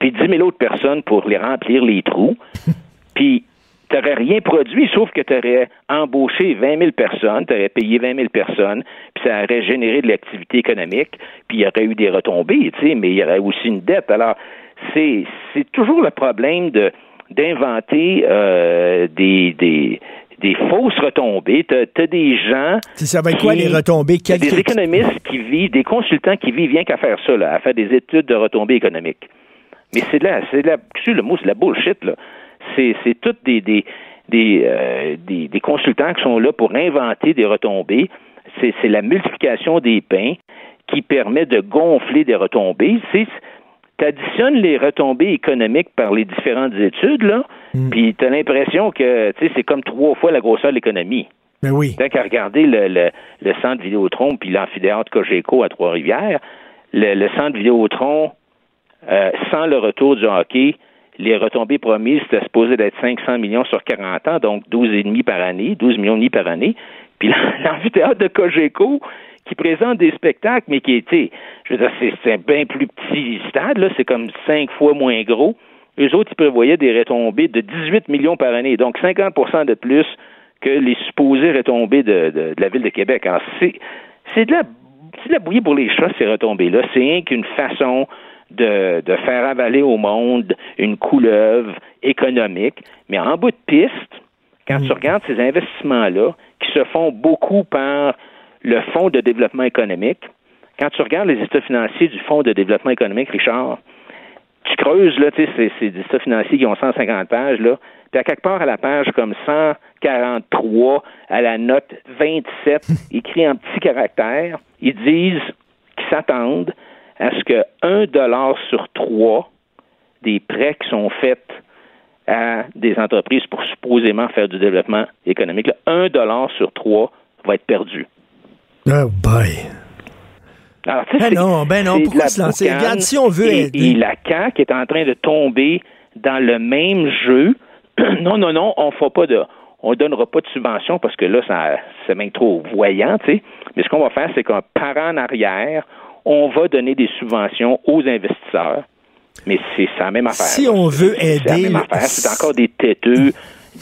puis 10 000 autres personnes pour les remplir les trous, puis tu n'aurais rien produit, sauf que tu aurais embauché 20 000 personnes, tu aurais payé 20 000 personnes, puis ça aurait généré de l'activité économique, puis il y aurait eu des retombées, tu sais, mais il y aurait aussi une dette. Alors, c'est toujours le problème de d'inventer euh, des, des, des fausses retombées. Tu as, des gens. Ça va être quoi les retombées? Des économistes qui vivent, des consultants qui vivent rien qu'à faire ça, là, à faire des études de retombées économiques. Mais c'est de la, c'est de la, le mot, c'est de la bullshit, là. C'est, c'est toutes des, des, des, euh, des, des, consultants qui sont là pour inventer des retombées. C'est, c'est la multiplication des pains qui permet de gonfler des retombées. C'est, tu additionnes les retombées économiques par les différentes études, là, mm. puis tu as l'impression que c'est comme trois fois la grosseur de l'économie. Mais oui. Tant qu'à regarder le, le, le, centre Vidéotron puis l'amphithéâtre Cogeco à Trois-Rivières, le, le, centre Vidéotron, euh, sans le retour du hockey, les retombées promises, c'était supposé d'être 500 millions sur 40 ans, donc 12,5 par année, 12 millions et demi par année. Puis l'amphithéâtre de Cogeco, qui présente des spectacles, mais qui était, je veux dire, c'est un bien plus petit stade, là, c'est comme cinq fois moins gros. Eux autres, ils prévoyaient des retombées de 18 millions par année, donc 50% de plus que les supposées retombées de, de, la ville de Québec. C'est de la, c'est de la bouillie pour les chats, ces retombées-là. C'est rien qu'une façon de, de faire avaler au monde une couleuvre économique. Mais en bout de piste, quand tu mm. regardes ces investissements-là, qui se font beaucoup par le Fonds de développement économique, quand tu regardes les états financiers du Fonds de développement économique, Richard, tu creuses, là, tu sais, c'est des états financiers qui ont 150 pages, là, puis à quelque part à la page comme 143, à la note 27, écrit en petits caractères, ils disent qu'ils s'attendent à ce que 1 dollar sur 3 des prêts qui sont faits à des entreprises pour supposément faire du développement économique, là, 1 dollar sur 3 va être perdu? Oh boy. Alors, ben non, ben non, pourquoi se lancer? Regarde, si on veut et, aider. Et la CAQ est en train de tomber dans le même jeu. non, non, non, on fera pas de. On donnera pas de subvention parce que là, ça, c'est même trop voyant, tu sais. Mais ce qu'on va faire, c'est qu'un par en arrière, on va donner des subventions aux investisseurs. Mais c'est la même affaire. Si on veut aider. C'est la même affaire. C'est encore des têteux,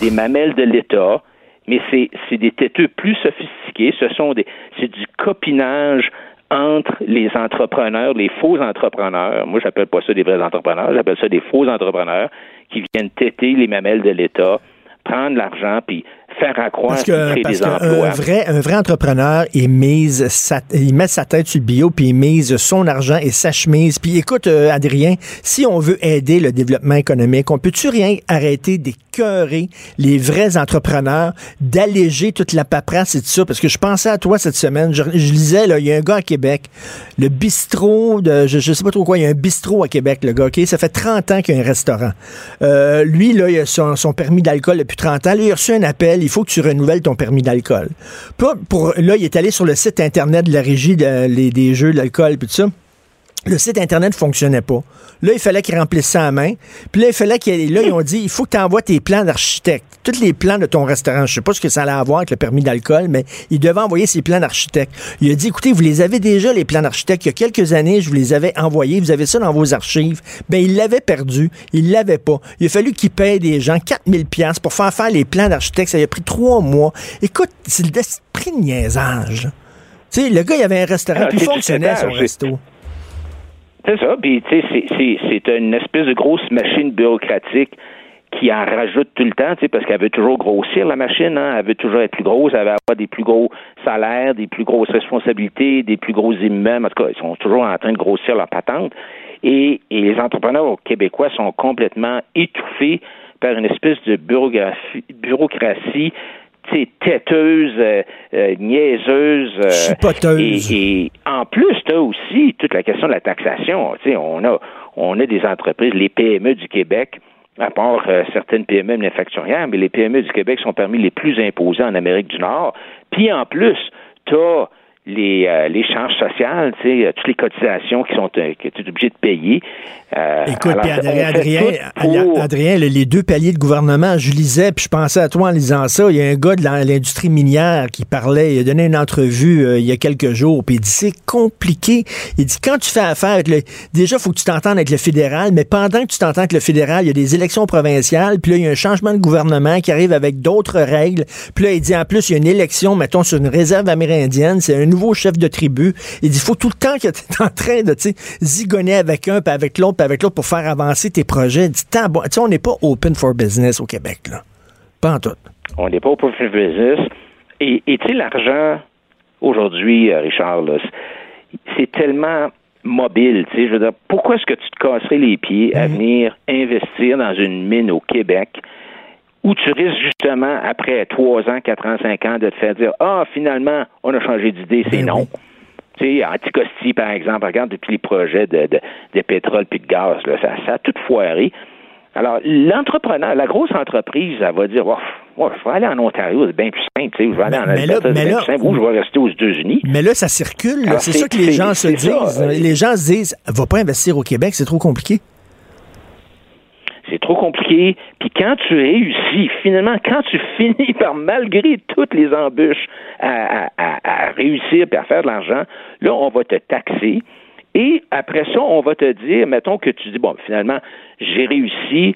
des mamelles de l'État mais c'est des têteux plus sophistiqués. Ce sont des, c'est du copinage entre les entrepreneurs, les faux entrepreneurs. Moi, j'appelle pas ça des vrais entrepreneurs, j'appelle ça des faux entrepreneurs qui viennent têter les mamelles de l'État, prendre l'argent puis faire accroître que, parce des emplois. Un vrai, un vrai entrepreneur, il mise sa, il met sa tête sur le bio, puis il mise son argent et sa chemise. Puis écoute, euh, Adrien, si on veut aider le développement économique, on peut-tu rien arrêter d'écœurer les vrais entrepreneurs, d'alléger toute la paperasse et tout ça? Parce que je pensais à toi cette semaine, je, lisais, là, il y a un gars à Québec, le bistrot de, je, je sais pas trop quoi, il y a un bistrot à Québec, le gars, OK? Ça fait 30 ans qu'il y a un restaurant. Euh, lui, là, il a son, son permis d'alcool depuis 30 ans. Lui, il a reçu un appel, il faut que tu renouvelles ton permis d'alcool. Pour, là, il est allé sur le site Internet de la régie des jeux de l'alcool, puis tout ça. Le site Internet ne fonctionnait pas. Là, il fallait qu'il remplisse ça à main. Puis là, il fallait qu'il. Là, ils ont dit il faut que tu envoies tes plans d'architecte. Tous les plans de ton restaurant. Je sais pas ce que ça allait avoir avec le permis d'alcool, mais il devait envoyer ses plans d'architecte. Il a dit écoutez, vous les avez déjà, les plans d'architecte. Il y a quelques années, je vous les avais envoyés. Vous avez ça dans vos archives. Ben, il l'avait perdu. Il l'avait pas. Il a fallu qu'il paye des gens 4000$ pour faire faire les plans d'architecte. Ça a pris trois mois. Écoute, c'est le prix de niaisage. Tu sais, le gars, il avait un restaurant, ah, puis fonctionnait son resto C'est ça. Puis, tu sais, c'est une espèce de grosse machine bureaucratique qui en rajoute tout le temps, tu sais, parce qu'elle veut toujours grossir la machine, hein? elle veut toujours être plus grosse, elle veut avoir des plus gros salaires, des plus grosses responsabilités, des plus gros immeubles. En tout cas, ils sont toujours en train de grossir leur patente. Et, et les entrepreneurs québécois sont complètement étouffés par une espèce de bureaucratie, bureaucratie têteuse, euh, euh, niaiseuse. Euh, et, et, en plus, tu as aussi toute la question de la taxation. On a, on a des entreprises, les PME du Québec, à part certaines PME manufacturières, mais les PME du Québec sont parmi les plus imposées en Amérique du Nord. Puis en plus, tu les, euh, les charges sociales, tu sais, toutes les cotisations qui sont euh, que tu es obligé de payer. Euh, Écoute, Adrien, Adrien, les deux paliers de gouvernement, je lisais, puis je pensais à toi en lisant ça. Il y a un gars de l'industrie minière qui parlait, il a donné une entrevue il y a quelques jours, puis il dit c'est compliqué. Il dit quand tu fais affaire avec le. Déjà, il faut que tu t'entendes avec le fédéral, mais pendant que tu t'entends avec le fédéral, il y a des élections provinciales, puis là, il y a un changement de gouvernement qui arrive avec d'autres règles. Puis là, il dit en plus, il y a une élection, mettons, sur une réserve amérindienne, c'est un nouveau chef de tribu. Il dit, il faut tout le temps que tu es en train de zigonner avec un, puis avec l'autre, puis avec l'autre pour faire avancer tes projets. Il dit, bon, on n'est pas open for business au Québec, là. Pas en tout. On n'est pas open for business. Et tu sais, l'argent, aujourd'hui, euh, Richard, c'est tellement mobile. Tu sais, je veux dire, pourquoi est-ce que tu te casserais les pieds à mhm. venir investir dans une mine au Québec où tu risques justement, après trois ans, quatre ans, cinq ans, de te faire dire Ah, finalement, on a changé d'idée, c'est ben non. Tu sais, Anticosti, par exemple, regarde depuis les projets de, de, pétrole puis de gaz, là, ça, ça a tout foiré. Alors, l'entrepreneur, la grosse entreprise, elle va dire, oh, je vais aller en Ontario, c'est bien plus simple, tu sais, je vais aller en Alberta, c'est bien plus simple, ou je vais rester aux États-Unis. Mais là, ça circule, c'est ça que les gens se disent. les gens se disent, va pas investir au Québec, c'est trop compliqué c'est trop compliqué. Puis quand tu réussis, finalement, quand tu finis par, malgré toutes les embûches, à, réussir et à faire de l'argent, là, on va te taxer. Et après ça, on va te dire, mettons que tu dis, bon, finalement, j'ai réussi,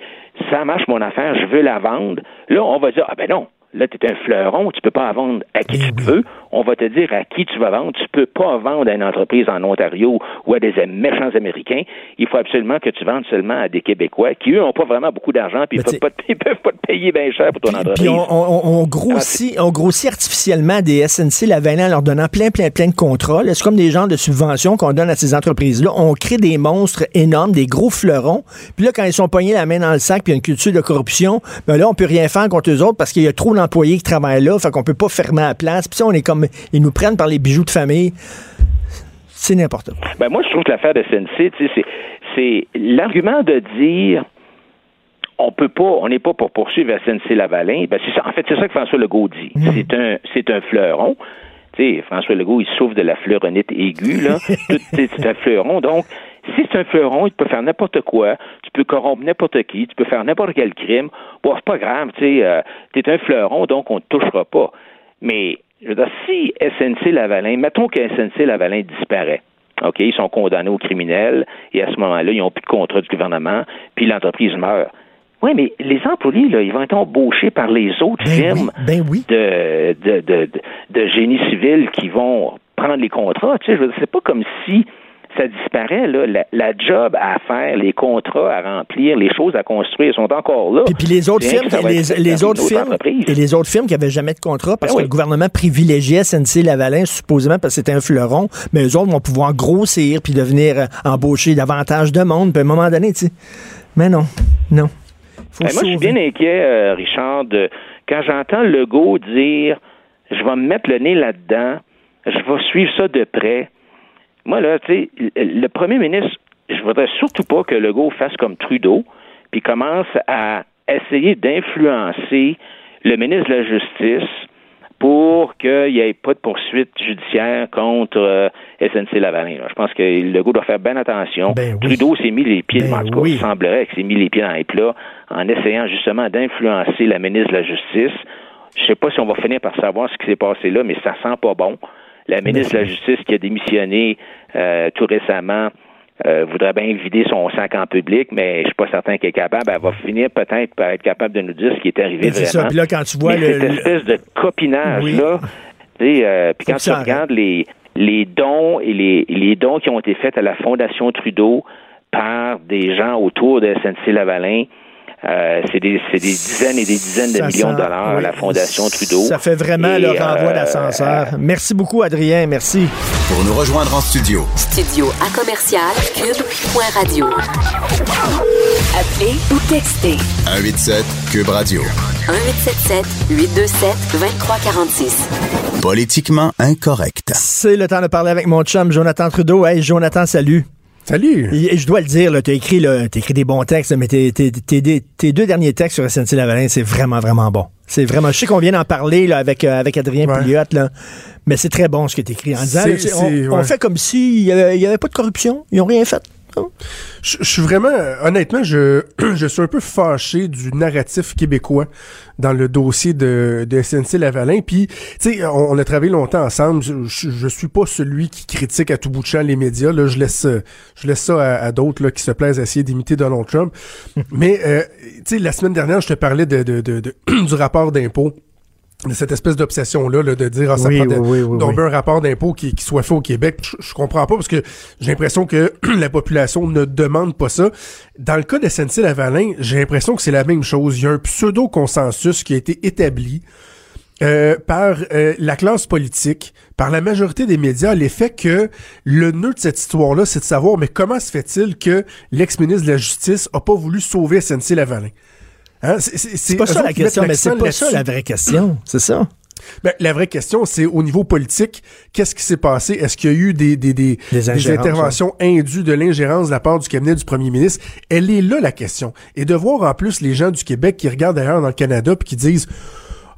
ça marche mon affaire, je veux la vendre. Là, on va dire, ah ben non, Là, tu es un fleuron, tu peux pas vendre à qui tu veux. On va te dire à qui tu vas vendre. Tu peux pas vendre à une entreprise en Ontario ou à des méchants Américains. Il faut absolument que tu vendes seulement à des Québécois qui, eux, n'ont pas vraiment beaucoup d'argent puis ils peuvent, pas te, peuvent pas te payer bien cher pour ton entreprise. Puis on, grossit, on grossit artificiellement des SNC Lavalin en leur donnant plein, plein, plein de contrats. C'est comme des genres de subventions qu'on donne à ces entreprises-là. On crée des monstres énormes, des gros fleurons. Puis là, quand ils sont pognés la main dans le sac puis il y a une culture de corruption, ben là, on peut rien faire contre eux autres parce qu'il y a trop employés qui travaillent là, fait qu'on peut pas fermer la place. Puis on est comme, ils nous prennent par les bijoux de famille. C'est n'importe quoi. Ben moi, je trouve que l'affaire de SNC, c'est l'argument de dire on peut pas, on n'est pas pour poursuivre SNC Lavalin. Ben c'est ça. En fait, c'est ça que François Legault dit. Mm. C'est un, c'est un fleuron. François Legault, il souffre de la fleuronite aiguë, là. c'est un fleuron. Donc, si c'est un fleuron, il peut faire n'importe quoi, tu peux corrompre n'importe qui, tu peux faire n'importe quel crime. Bon, c'est pas grave, tu sais, euh, t'es un fleuron, donc on ne touchera pas. Mais, je veux dire, si SNC Lavalin, mettons que SNC Lavalin disparaît, OK, ils sont condamnés aux criminels, et à ce moment-là, ils n'ont plus de contrat du gouvernement, puis l'entreprise meurt. Oui, mais les employés, là, ils vont être embauchés par les autres ben firmes ben De, de, de, de, génie civil qui vont prendre les contrats. Tu sais, je veux dire, c'est pas comme si ça disparaît. Là. La, job à faire, les contrats à remplir, les choses à construire sont encore là. Puis, les autres firmes, les, autres firmes et les autres firmes qui n'avaient jamais de contrat parce ben que le gouvernement privilégiait SNC Lavalin supposément parce que c'était un fleuron, mais eux autres vont pouvoir grossir puis devenir euh, embaucher davantage de monde. Puis à un moment donné, tu sais. Mais non, non. Ben, moi, je suis bien inquiet, euh, Richard, de, quand j'entends Legault dire je vais me mettre le nez là-dedans, je vais suivre ça de près. Moi, là, tu sais, le premier ministre, je voudrais surtout pas que Legault fasse comme Trudeau, puis commence à essayer d'influencer le ministre de la Justice pour qu'il n'y ait pas de poursuite judiciaire contre euh, SNC Lavalin. Je pense que Legault doit faire bien attention. Ben Trudeau s'est mis les pieds, ben en tout cas, il semblerait qu'il s'est mis les pieds dans les plats en essayant justement d'influencer la ministre de la Justice. Je ne sais pas si on va finir par savoir ce qui s'est passé là, mais ça sent pas bon. La ministre de la Justice qui a démissionné euh, tout récemment euh, voudrait bien vider son sac en public, mais je suis pas certain qu'elle est capable. Elle va finir peut-être par être capable de nous dire ce qui est arrivé vraiment. C'est ça. Puis là, quand tu vois cette espèce de copinage là, euh, puis quand tu regardes les les dons et les, les dons qui ont été faits à la Fondation Trudeau par des gens autour de SNC-Lavalin, euh, c'est des, des, dizaines et des dizaines de millions de dollars à la Fondation Trudeau. Ça fait vraiment le renvoi euh, d'ascenseur. Merci beaucoup, Adrien. Merci. Pour nous rejoindre en studio. Studio à commercial cube.radio. Appelez ou textez. 187 cube radio. 1877 827 2346. Politiquement incorrect. C'est le temps de parler avec mon chum Jonathan Trudeau. Hey, Jonathan, salut. Salut! Et, je dois le dire, tu as écrit, écrit des bons textes, mais tes, deux derniers textes sur SNC-Lavalin, c'est vraiment, vraiment bon. C'est vraiment, je sais qu'on vient d'en parler là, avec, euh, avec Adrien ouais. là, mais c'est très bon ce que tu écris en disant, on, fait comme s'il n'y avait, avait, pas de corruption, ils n'ont rien fait. Je, suis vraiment, honnêtement, je, je suis un peu fâché du narratif québécois dans le dossier de, de SNC Lavalin. Puis, tu sais, on, a travaillé longtemps ensemble. Je, je, suis pas celui qui critique à tout bout de champ les médias. Là, je laisse, je laisse ça à, d'autres qui se plaisent à essayer d'imiter Donald Trump. Mais, euh, tu sais, la semaine dernière, je te parlais de, de, de, de du rapport d'impôt cette espèce d'obsession-là de dire ah, ça prend de, un rapport d'impôt qui, qui, soit fait au Québec. Je, comprends pas parce que j'ai l'impression que la population ne demande pas ça. Dans le cas de SNC-Lavalin, j'ai l'impression que c'est la même chose. Il y a un pseudo-consensus qui a été établi euh, par euh, la classe politique, par la majorité des médias, l'effet que le nœud de cette histoire-là, c'est de savoir mais comment se fait-il que l'ex-ministre de la Justice a pas voulu sauver SNC-Lavalin? Hein, c'est pas ça la question, mais c'est pas ça la vraie question. C'est ça. Ben, la vraie question, c'est au niveau politique, qu'est-ce qui s'est passé? Est-ce qu'il y a eu des, des, des, des interventions indues de l'ingérence de la part du cabinet du premier ministre? Elle est là, la question. Et de voir en plus les gens du Québec qui regardent d'ailleurs dans le Canada puis qui disent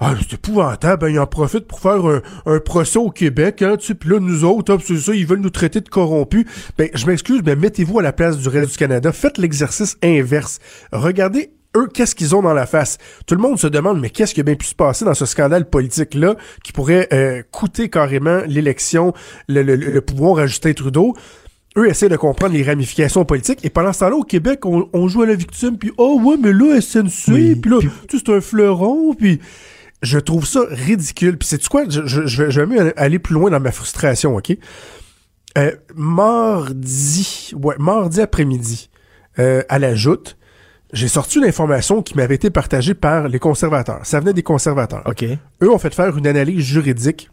ah, c'est épouvantable, ben, ils en profitent pour faire un, un procès au Québec, hein, tu puis là, nous autres, hein, c'est ça, ils veulent nous traiter de corrompus. Ben, je m'excuse, mais mettez-vous à la place du reste du Canada, faites l'exercice inverse. Regardez eux, qu'est-ce qu'ils ont dans la face? Tout le monde se demande, mais qu'est-ce qui a bien pu se passer dans ce scandale politique-là qui pourrait euh, coûter carrément l'élection, le, pouvoir à Justin Trudeau? Eux essaient de comprendre les ramifications politiques. Et pendant ce temps-là, au Québec, on, joue à la victime, puis « Oh ouais, mais là, SNC, puis là, tu c'est un fleuron, puis... » Je trouve ça ridicule. Puis c'est quoi? Je, je, je, vais même aller plus loin dans ma frustration, OK? Euh, mardi, ouais, mardi après-midi, euh, à la joute, j'ai sorti une information qui m'avait été partagée par les conservateurs. Ça venait des conservateurs. OK. Eux ont fait faire une analyse juridique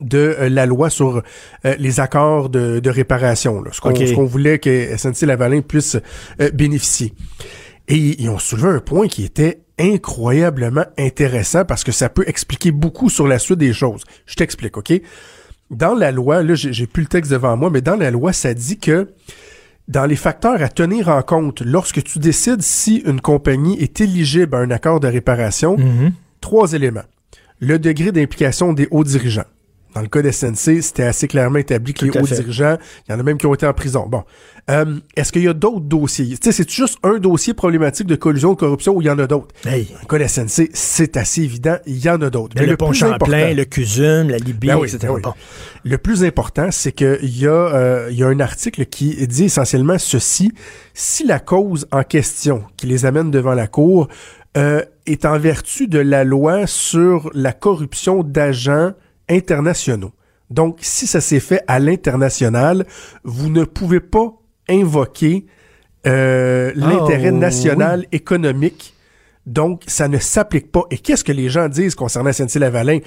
de euh, la loi sur euh, les accords de, réparation, là, ce qu'on voulait que SNC-Lavalin puisse euh, bénéficier. Et ils ont soulevé un point qui était incroyablement intéressant parce que ça peut expliquer beaucoup sur la suite des choses. Je t'explique, OK? Dans la loi, là, j'ai plus le texte devant moi, mais dans la loi, ça dit que dans les facteurs à tenir en compte lorsque tu décides si une compagnie est éligible à un accord de réparation, mhm. trois éléments. Le degré d'implication des hauts dirigeants. Dans le cas de SNC, c'était assez clairement établi que les hauts dirigeants, il y en a même qui ont été en prison. Bon. Euh, est-ce qu'il y a d'autres dossiers? Tu sais, c'est juste un dossier problématique de collusion de corruption ou il y en a d'autres? Hey. Dans le cas de SNC, c'est assez évident, il y en a d'autres. Ben, Mais le, pont Champlain, le CUSUM, la Libye, ben etc. Ben le plus important, c'est qu'il y, a, euh, il y a un article qui dit essentiellement ceci. Si la cause en question qui les amène devant la Cour euh, est en vertu de la loi sur la corruption d'agents internationaux. Donc, si ça s'est fait à l'international, vous ne pouvez pas invoquer euh, l'intérêt oh, national économique. Donc, ça ne s'applique pas. Et qu'est-ce que les gens disent concernant SNC-Lavalin?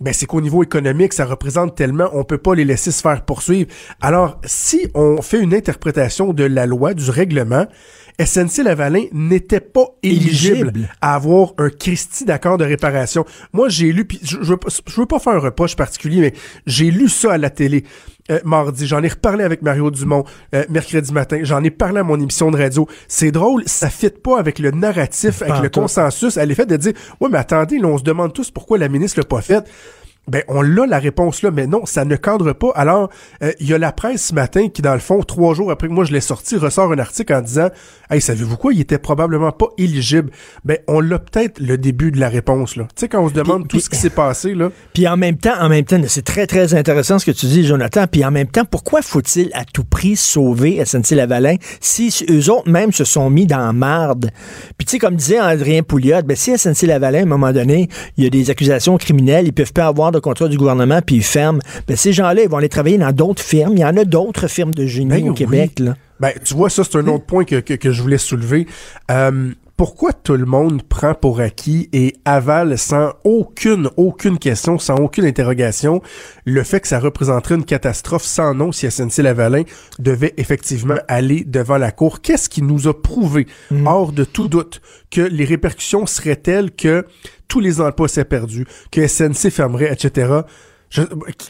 Ben, c'est qu'au niveau économique, ça représente tellement, on peut pas les laisser se faire poursuivre. Alors, si on fait une interprétation de la loi, du règlement, SNC-Lavalin n'était pas éligible, à avoir un Christie d'accord de réparation. Moi, j'ai lu, puis je, je, veux pas faire un reproche particulier, mais j'ai lu ça à la télé. Euh, mardi, j'en ai reparlé avec Mario Dumont euh, mercredi matin, j'en ai parlé à mon émission de radio. C'est drôle, ça fit pas avec le narratif, avec le consensus, à l'effet de dire "Ouais, mais attendez, là, on se demande tous pourquoi la ministre l'a pas fait." Ben, on l'a la réponse là, mais non, ça ne cadre pas. Alors, euh, il y a la presse ce matin qui, dans le fond, trois jours après que moi je l'ai sorti, ressort un article en disant Hey, savez-vous quoi, il était probablement pas éligible. Ben, on l'a peut-être le début de la réponse, là. Tu sais, quand on se demande tout ce qui s'est passé, là. Puis en même temps, en même temps, c'est très, très intéressant ce que tu dis, Jonathan. Puis en même temps, pourquoi faut-il à tout prix sauver SNC-Lavalin si eux autres même se sont mis dans marde? Puis tu sais, comme disait Adrien Pouliot, ben si SNC-Lavalin, à un moment donné, il y a des accusations criminelles, ils peuvent pas avoir de contrat du gouvernement, puis ils ferment. Ben, ces gens-là, ils vont aller travailler dans d'autres firmes. Il y en a d'autres firmes de génie Ben au oui. Québec. Là. Ben, tu vois, ça, c'est un autre point que, que, que je voulais soulever. Euh, pourquoi tout le monde prend pour acquis et avale sans aucune, aucune question, sans aucune interrogation, le fait que ça représenterait une catastrophe sans nom si SNC-Lavalin devait effectivement aller devant la Cour? Qu'est-ce qui nous a prouvé, hors de tout doute, que les répercussions seraient telles que tous les emplois seraient perdus, que SNC fermerait, etc.? Je-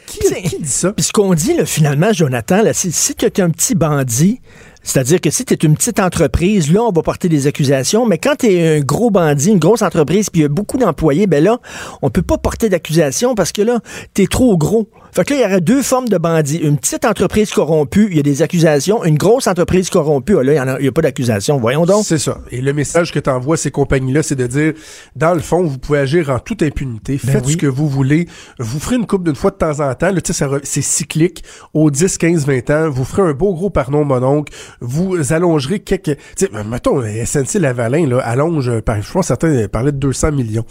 qui, qui- qui dit ça? Puis ce qu'on dit, là, finalement, Jonathan, là, c'est si tu es un petit bandit, c'est-à-dire que si tu es une petite entreprise, là, on va porter des accusations, mais quand tu es un gros bandit, une grosse entreprise, puis il y a beaucoup d'employés, ben là, on peut pas porter d'accusation parce que là, tu es trop gros. Fait que là, il y aurait deux formes de bandits. Une petite entreprise corrompue, il y a des accusations. Une grosse entreprise corrompue, ah, là, il y en a- n'y a, pas d'accusation. Voyons donc. C'est ça. Et le message que t'envoies ces compagnies-là, c'est de dire, dans le fond, vous pouvez agir en toute impunité, Ben faites oui. ce que vous voulez, vous ferez une coupe d'une fois de temps en temps, là, c'est cyclique, aux 10, 15, 20 ans, vous ferez un beau gros pardon mononcle, vous allongerez quelques, tu sais, mettons, SNC Lavalin, là, allonge, euh, par- je pense certains parlaient de 200 millions.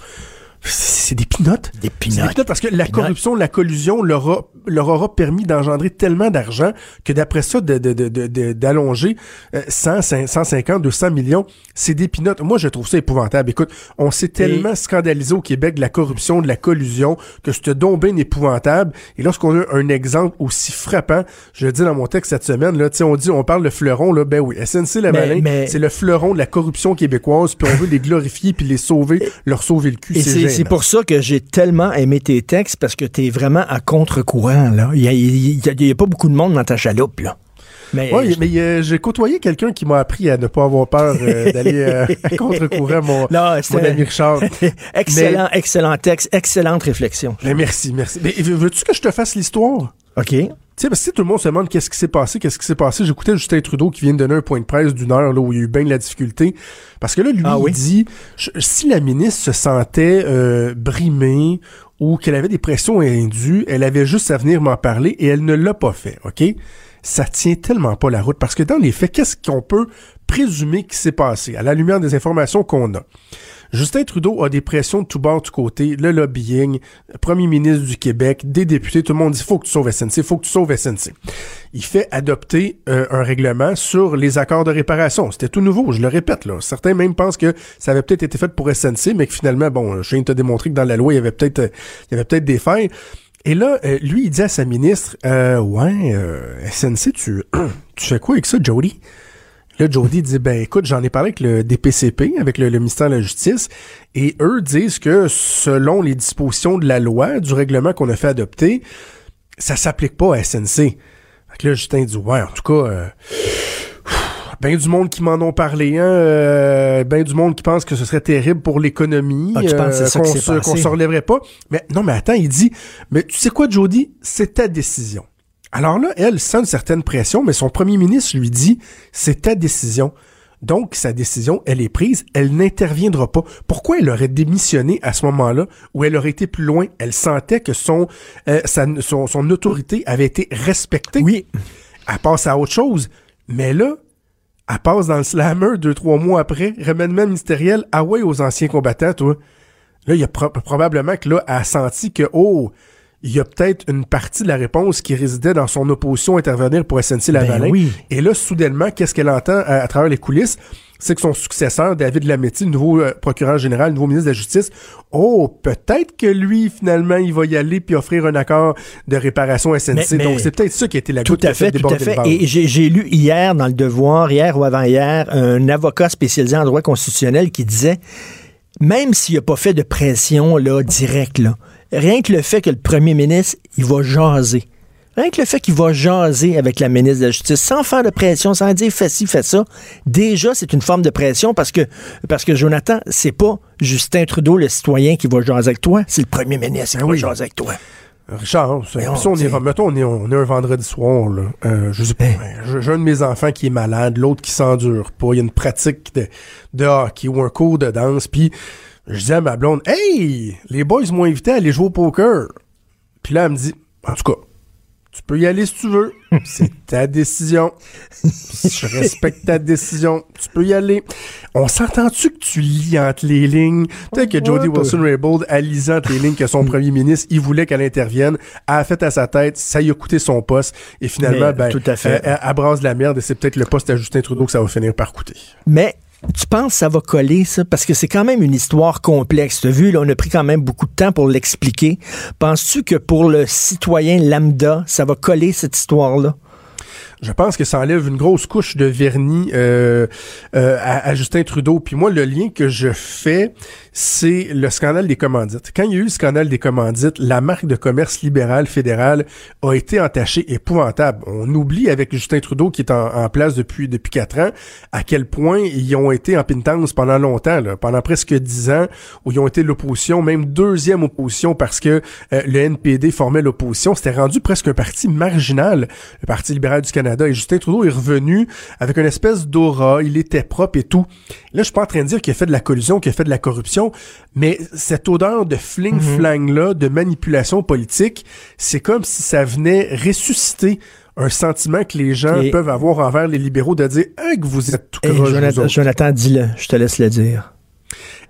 C'est des pinottes. Des pinottes. parce que la corruption, la collusion leur, a- leur aura permis d'engendrer tellement d'argent que d'après ça, de- de- de- de- de- d'allonger euh, 100, 150, 200 millions, c'est des pinottes. Moi, je trouve ça épouvantable. Écoute, on s'est tellement scandalisé au Québec de la corruption, de la collusion, que c'est donc bien épouvantable. Et lorsqu'on a un exemple aussi frappant, je le dis dans mon texte cette semaine, là, on dit, on parle de fleuron, là, ben oui, SNC Lavalin, Mais- c'est le fleuron de la corruption québécoise, puis on veut les glorifier puis les sauver, leur sauver le cul. C'est c'est gênant. pour ça que j'ai tellement aimé tes textes parce que tu es vraiment à contre-courant. là. Il n'y a, y a- y a pas beaucoup de monde dans ta chaloupe. Là. Mais, Oui, mais euh, j'ai côtoyé quelqu'un qui m'a appris à ne pas avoir peur euh, d'aller euh, à contre-courant, mon, mon ami Richard. excellent, excellent texte, excellente réflexion. Mais merci, merci. Mais veux- veux-tu que je te fasse l'histoire? OK. Tu sais, parce que si tout le monde se demande qu'est-ce qui s'est passé, qu'est-ce qui s'est passé, j'écoutais Justin Trudeau qui vient de donner un point de presse d'une heure là, où il y a eu bien de la difficulté. Parce que là, lui, Ah il dit, je- si la ministre se sentait euh, brimée ou qu'elle avait des pressions indues, elle avait juste à venir m'en parler et elle ne l'a pas fait, OK? Ça tient tellement pas la route. Parce que dans les faits, qu'est-ce qu'on peut présumer qui s'est passé? À la lumière des informations qu'on a? Justin Trudeau a des pressions de tout bord, tout côté, le lobbying, le premier ministre du Québec, des députés, tout le monde dit faut que tu sauves SNC, faut que tu sauves SNC. Il fait adopter euh, un règlement sur les accords de réparation. C'était tout nouveau, je le répète là. Certains même pensent que ça avait peut-être été fait pour SNC, mais que finalement, bon, je viens de te démontrer que dans la loi, il y avait peut-être euh, il y avait peut-être des failles. Et là, euh, lui, il dit à sa ministre, euh, ouais, euh, SNC, tu, tu fais quoi avec ça, Jody? Là, Jody dit, ben écoute, j'en ai parlé avec le DPCP, avec le, le ministère de la Justice, et eux disent que selon les dispositions de la loi, du règlement qu'on a fait adopter, ça s'applique pas à SNC. Fait que là, Justin dit, ouais, en tout cas, euh, ben du monde qui m'en ont parlé, hein, euh, ben du monde qui pense que ce serait terrible pour l'économie, Ah, qu'on se, passé? qu'on se relèverait pas. Mais non, mais attends, il dit, mais tu sais quoi, Jody, c'est ta décision. Alors là, elle sent une certaine pression, mais son premier ministre lui dit, c'est ta décision. Donc, sa décision, elle est prise, elle n'interviendra pas. Pourquoi elle aurait démissionné à ce moment-là où elle aurait été plus loin? Elle sentait que son, euh, sa- son, son autorité avait été respectée. Oui. Elle passe à autre chose. Mais là, elle passe dans le slammer deux, trois mois après, remènement ministériel, ah ouais, aux anciens combattants, toi. Là, il y a pro- probablement que là, elle a senti que, oh, il y a peut-être une partie de la réponse qui résidait dans son opposition à intervenir pour SNC Lavalin. Ben oui. Et là, soudainement, qu'est-ce qu'elle entend à, à travers les coulisses? C'est que son successeur, David Lametti, le nouveau euh, procureur général, le nouveau ministre de la Justice, oh, peut-être que lui, finalement, il va y aller puis offrir un accord de réparation SNC. Mais- mais- Donc, c'est peut-être ça qui a été la Tout goutte à fait fait, tout à fait. Et j'ai j'ai lu hier dans le Devoir, hier ou avant-hier, un avocat spécialisé en droit constitutionnel qui disait, même s'il n'a pas fait de pression là, directe, là, rien que le fait que le premier ministre, il va jaser. Rien que le fait qu'il va jaser avec la ministre de la Justice sans faire de pression, sans dire fais ci, fais ça, déjà c'est une forme de pression parce que, parce que Jonathan, c'est pas Justin Trudeau, le citoyen, qui va jaser avec toi, c'est le premier ministre qui Ben va jaser avec toi. Richard, on, si on, est, mettons, on est, on est un vendredi soir, là. Euh, je sais pas, Hey. j'ai j'ai un de mes enfants qui est malade, l'autre qui s'endure pas. Il y a une pratique de, de hockey ou un cours de danse, puis je dis à ma blonde, hey, les boys m'ont invité à aller jouer au poker. Puis là, elle me dit, en tout cas, tu peux y aller si tu veux. C'est ta décision. Je respecte ta décision. Tu peux y aller. On s'entend-tu que tu lis entre les lignes? Peut-être que Jody Wilson-Raybould, à lisant entre les lignes que son premier ministre, il voulait qu'elle intervienne, a fait à sa tête, ça y a coûté son poste, et finalement, Mais, ben, tout à fait. elle- elle abrase la merde, et c'est peut-être le poste à Justin Trudeau que ça va finir par coûter. Mais tu penses que ça va coller, ça? Parce que c'est quand même une histoire complexe. Vu, là, on a pris quand même beaucoup de temps pour l'expliquer. Penses-tu que pour le citoyen lambda, ça va coller cette histoire-là? Je pense que ça enlève une grosse couche de vernis euh, euh, à, Justin Trudeau. Puis moi, le lien que je fais, c'est le scandale des commandites. Quand il y a eu le scandale des commandites, la marque de commerce libérale fédérale a été entachée épouvantable. On oublie avec Justin Trudeau, qui est en, en place depuis depuis quatre ans, à quel point ils ont été en pintance pendant longtemps, là, pendant presque dix ans, où ils ont été l'opposition, même deuxième opposition, parce que euh, le NPD formait l'opposition. C'était rendu presque un parti marginal, le Parti libéral du Canada. Et Justin Trudeau est revenu avec une espèce d'aura, il était propre et tout. Là, je suis pas en train de dire qu'il a fait de la collusion, qu'il a fait de la corruption, mais cette odeur de fling-flang-là, de manipulation politique, c'est comme si ça venait ressusciter un sentiment que les gens Et- peuvent avoir envers les libéraux de dire ah, que vous êtes tout Hey, vous Jonathan. Jonathan, dis-le. Je te laisse le dire.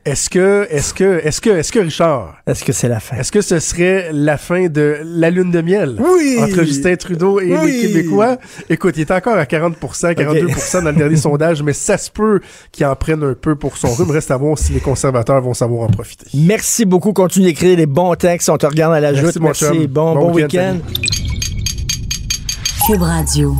Est-ce que, est-ce que, est-ce que, est-ce que Richard, Est-ce que c'est la fin? est-ce que ce serait la fin de la lune de miel? Oui! entre Justin Trudeau et Oui! les Québécois? Écoute, il est encore à 40% 42% dans le dernier sondage, mais ça se peut qu'il en prenne un peu pour son rhume. Reste à voir si les conservateurs vont savoir en profiter. Merci beaucoup. Continue d'écrire des bons textes. On te regarde à la Merci, joute. mon Merci. Bon, Bon bon week-end, week-end. Cube Radio.